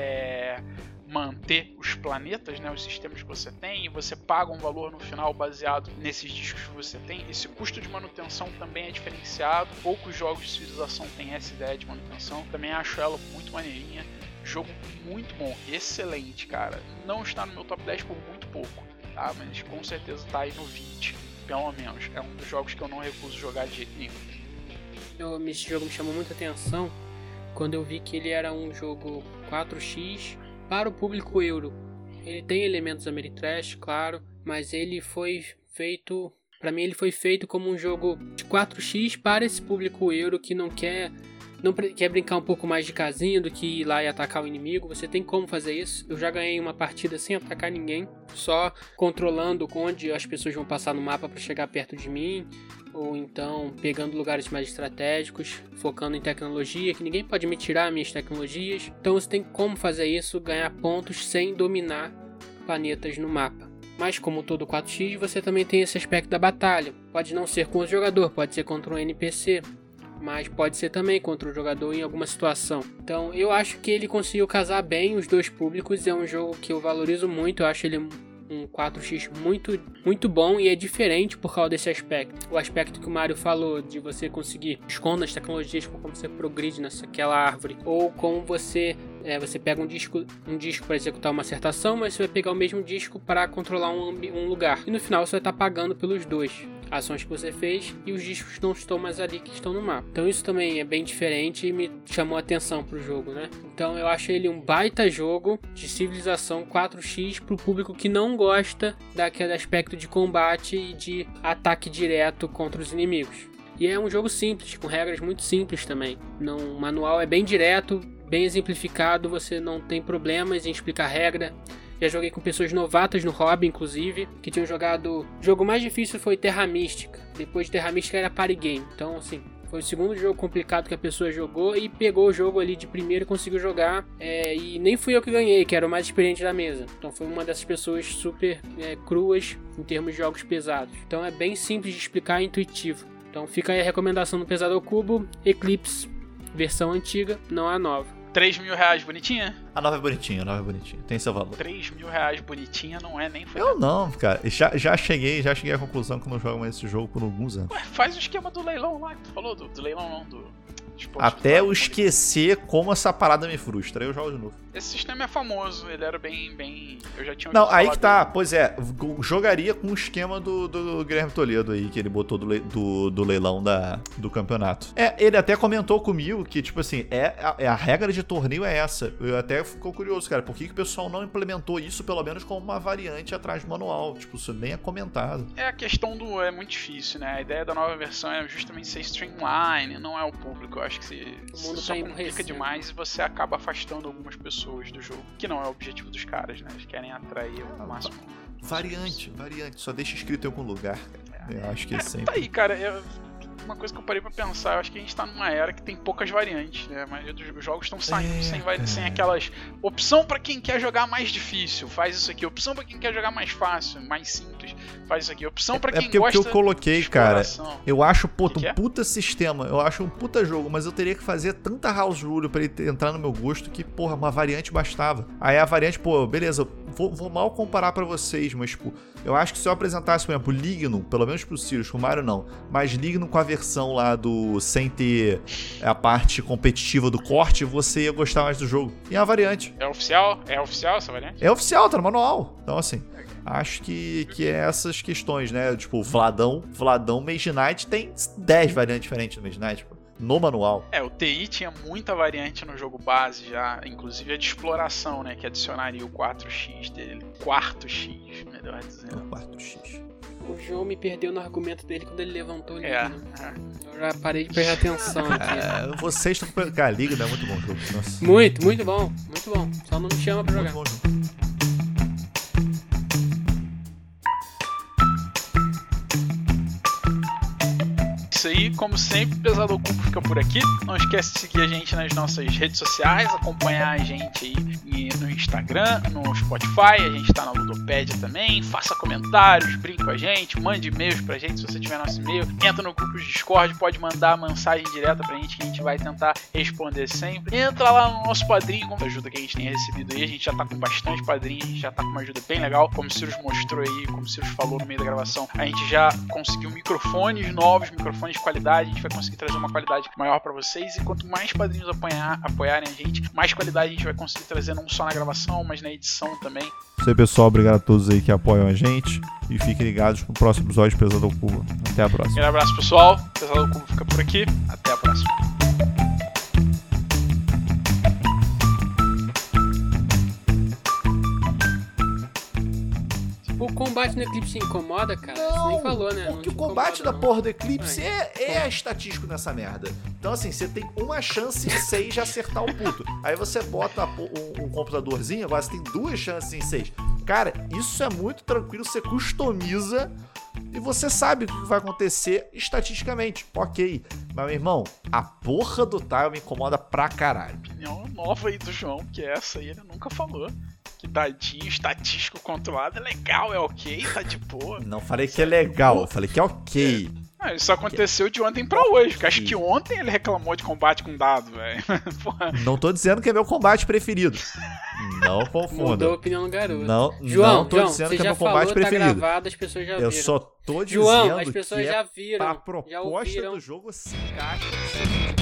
manter ter os planetas, né, os sistemas que você tem, e você paga um valor no final baseado nesses discos que você tem. Esse custo de manutenção também é diferenciado. Poucos jogos de civilização têm essa ideia de manutenção. Também acho ela muito maneirinha. Jogo muito bom, excelente, cara. Não está no meu top 10 por muito pouco, tá? Mas com certeza está aí no 20, pelo menos. É um dos jogos que eu não recuso jogar de jeito nenhum. Esse jogo me chamou muita atenção quando eu vi que ele era um jogo 4x para o público euro. Ele tem elementos Ameritrash, claro, mas ele foi feito, para mim ele foi feito como um jogo de 4x para esse público euro que não quer não quer brincar um pouco mais de casinha do que ir lá e atacar o inimigo, você tem como fazer isso. Eu já ganhei uma partida sem atacar ninguém, só controlando onde as pessoas vão passar no mapa para chegar perto de mim, ou então pegando lugares mais estratégicos, focando em tecnologia, que ninguém pode me tirar minhas tecnologias. Então você tem como fazer isso, ganhar pontos sem dominar planetas no mapa. Mas como todo 4x, você também tem esse aspecto da batalha. Pode não ser com o jogador, pode ser contra um NPC, mas pode ser também contra o jogador em alguma situação. Então eu acho que ele conseguiu casar bem os dois públicos. É um jogo que eu valorizo muito. Eu acho ele um 4x muito, muito bom e é diferente por causa desse aspecto. O aspecto que o Mario falou de você conseguir esconder as tecnologias, como você progride naquela árvore, ou como você é, você pega um disco, um disco para executar uma certa ação, mas você vai pegar o mesmo disco para controlar um, um lugar. E no final você vai estar tá pagando pelos dois ações que você fez e os discos não estão mais ali que estão no mapa. Então isso também é bem diferente e me chamou a atenção pro jogo, né? Então eu acho ele um baita jogo de civilização 4x pro público que não gosta daquele aspecto de combate e de ataque direto contra os inimigos. E é um jogo simples, com regras muito simples também. Não, o manual é bem direto, bem exemplificado, você não tem problemas em explicar regra. Já joguei com pessoas novatas no hobby, inclusive, que tinham jogado. O jogo mais difícil foi Terra Mística. Depois de Terra Mística era Party Game. Então, assim, foi o segundo jogo complicado que a pessoa jogou e pegou o jogo ali de primeiro e conseguiu jogar. É, e nem fui eu que ganhei, que era o mais experiente da mesa. Então foi uma dessas pessoas super é, cruas em termos de jogos pesados. Então é bem simples de explicar e intuitivo. Então fica aí a recomendação do Pesador Cubo, Eclipse, versão antiga, não a nova. 3 mil reais bonitinha? A nova é bonitinha, a nova é bonitinha. Tem seu valor. 3 mil reais bonitinha não é nem Eu não, cara. Já, já cheguei, já cheguei à conclusão que eu não jogo mais esse jogo por alguns anos. Ué, faz o esquema do leilão lá que tu falou, do, do leilão não, do até eu esquecer como essa parada me frustra. Aí eu jogo de novo. Esse sistema é famoso, ele era bem. bem... Eu já tinha Não, aí que tá, dele. pois é, jogaria com o esquema do, do Guilherme Toledo aí, que ele botou do, do, do, leilão da, do campeonato. É, ele até comentou comigo que, tipo assim, é, a, é a regra de torneio é essa. Eu até ficou curioso, cara, por que, que o pessoal não implementou isso, pelo menos, como uma variante atrás do manual? Tipo, isso nem é comentado. É a questão do. É muito difícil, né? A ideia da nova versão é justamente ser streamline, não é o público. Eu acho que se, o mundo se tá complica demais e você acaba afastando algumas pessoas do jogo, que não é o objetivo dos caras, né? Eles querem atrair o máximo. Variante, variante, só deixa escrito em algum lugar. É. Eu acho que é, é sempre. Tá aí, cara. Eu, uma coisa que eu parei pra pensar, eu acho que a gente tá numa era que tem poucas variantes, né? A maioria dos jogos estão saindo é, sem, sem aquelas. Opção para quem quer jogar mais difícil, faz isso aqui. Opção para quem quer jogar mais fácil, mais simples, faz isso aqui. Opção para é, quem é porque gosta. É porque eu coloquei, cara. Eu acho pô, que um que puta sistema, eu acho um puta jogo, mas eu teria que fazer tanta house rule pra ele entrar no meu gosto que, porra, uma variante bastava. Aí a variante, pô, beleza, vou, vou mal comparar para vocês, mas, tipo, eu acho que se eu apresentasse, por exemplo, Ligno, pelo menos pro Sirius, pro Mario não, mas Ligno com a versão lá do. sem ter a parte competitiva do corte, você ia gostar mais do jogo. E é a variante. É oficial? É oficial essa variante? É oficial, tá no manual. Então, assim. Acho que, que é essas questões, né? Tipo, Vladão, Vladão Mage Knight tem 10 variantes diferentes do Mage Knight, pô no manual. É, o TI tinha muita variante no jogo base já, inclusive a de exploração, né, que adicionaria o 4x dele. Quarto X, melhor dizendo. O quarto X. O João me perdeu no argumento dele quando ele levantou o é, né? é. Eu já parei de prestar atenção aqui. É, vocês estão. Cara, Liga é muito bom jogo. Nossa. Muito, muito bom. Muito bom. Só não me chama pra jogar. Isso aí. Como sempre, o Pesado Oculto fica por aqui. Não esquece de seguir a gente nas nossas redes sociais, acompanhar a gente aí nos Instagram, no Spotify, a gente tá na Ludopédia também. Faça comentários, brinque com a gente, mande e-mails pra gente se você tiver nosso e-mail. Entra no grupo de Discord, pode mandar mensagem direta pra gente que a gente vai tentar responder sempre. Entra lá no nosso padrinho, com a ajuda que a gente tem recebido aí. A gente já tá com bastante padrinho, a gente já tá com uma ajuda bem legal. Como o Sirius mostrou aí, como o Sirius falou no meio da gravação, a gente já conseguiu microfones novos, microfones de qualidade. A gente vai conseguir trazer uma qualidade maior pra vocês. E quanto mais padrinhos apoiar, apoiarem a gente, mais qualidade a gente vai conseguir trazer não só na gravação, mas na edição também. Isso aí, pessoal. Obrigado a todos aí que apoiam a gente. E fiquem ligados pro próximo episódio de Pesado ao Cubo. Até a próxima. Um abraço, pessoal. Pesado do Cubo fica por aqui. Até a próxima. O combate no Eclipse incomoda, cara? Você nem falou, né? Não Porque o combate incomoda, da não. porra do Eclipse é, é estatístico nessa merda. Então, assim, você tem uma chance em seis de acertar o puto. Aí você bota um, um computadorzinho, agora você tem duas chances em seis. Cara, isso é muito tranquilo, você customiza e você sabe o que vai acontecer estatisticamente. Ok. Mas, meu irmão, a porra do tile me incomoda pra caralho. opinião nova aí do João, que essa aí ele nunca falou. Que dadinho, estatístico controlado é legal, é ok, tá de boa. Não falei que é legal, eu falei que é ok. Ah, isso aconteceu de ontem pra hoje, porque acho que ontem ele reclamou de combate com dado, velho. Não tô dizendo que é meu combate preferido. Não Mudou a confunda. opinião do garoto. Não, João, não tô João, dizendo que é já meu falou, combate tá preferido. gravado, as pessoas já Eu viram. só tô dizendo João, as pessoas que já é viram, a já proposta ouviram. do jogo se encaixa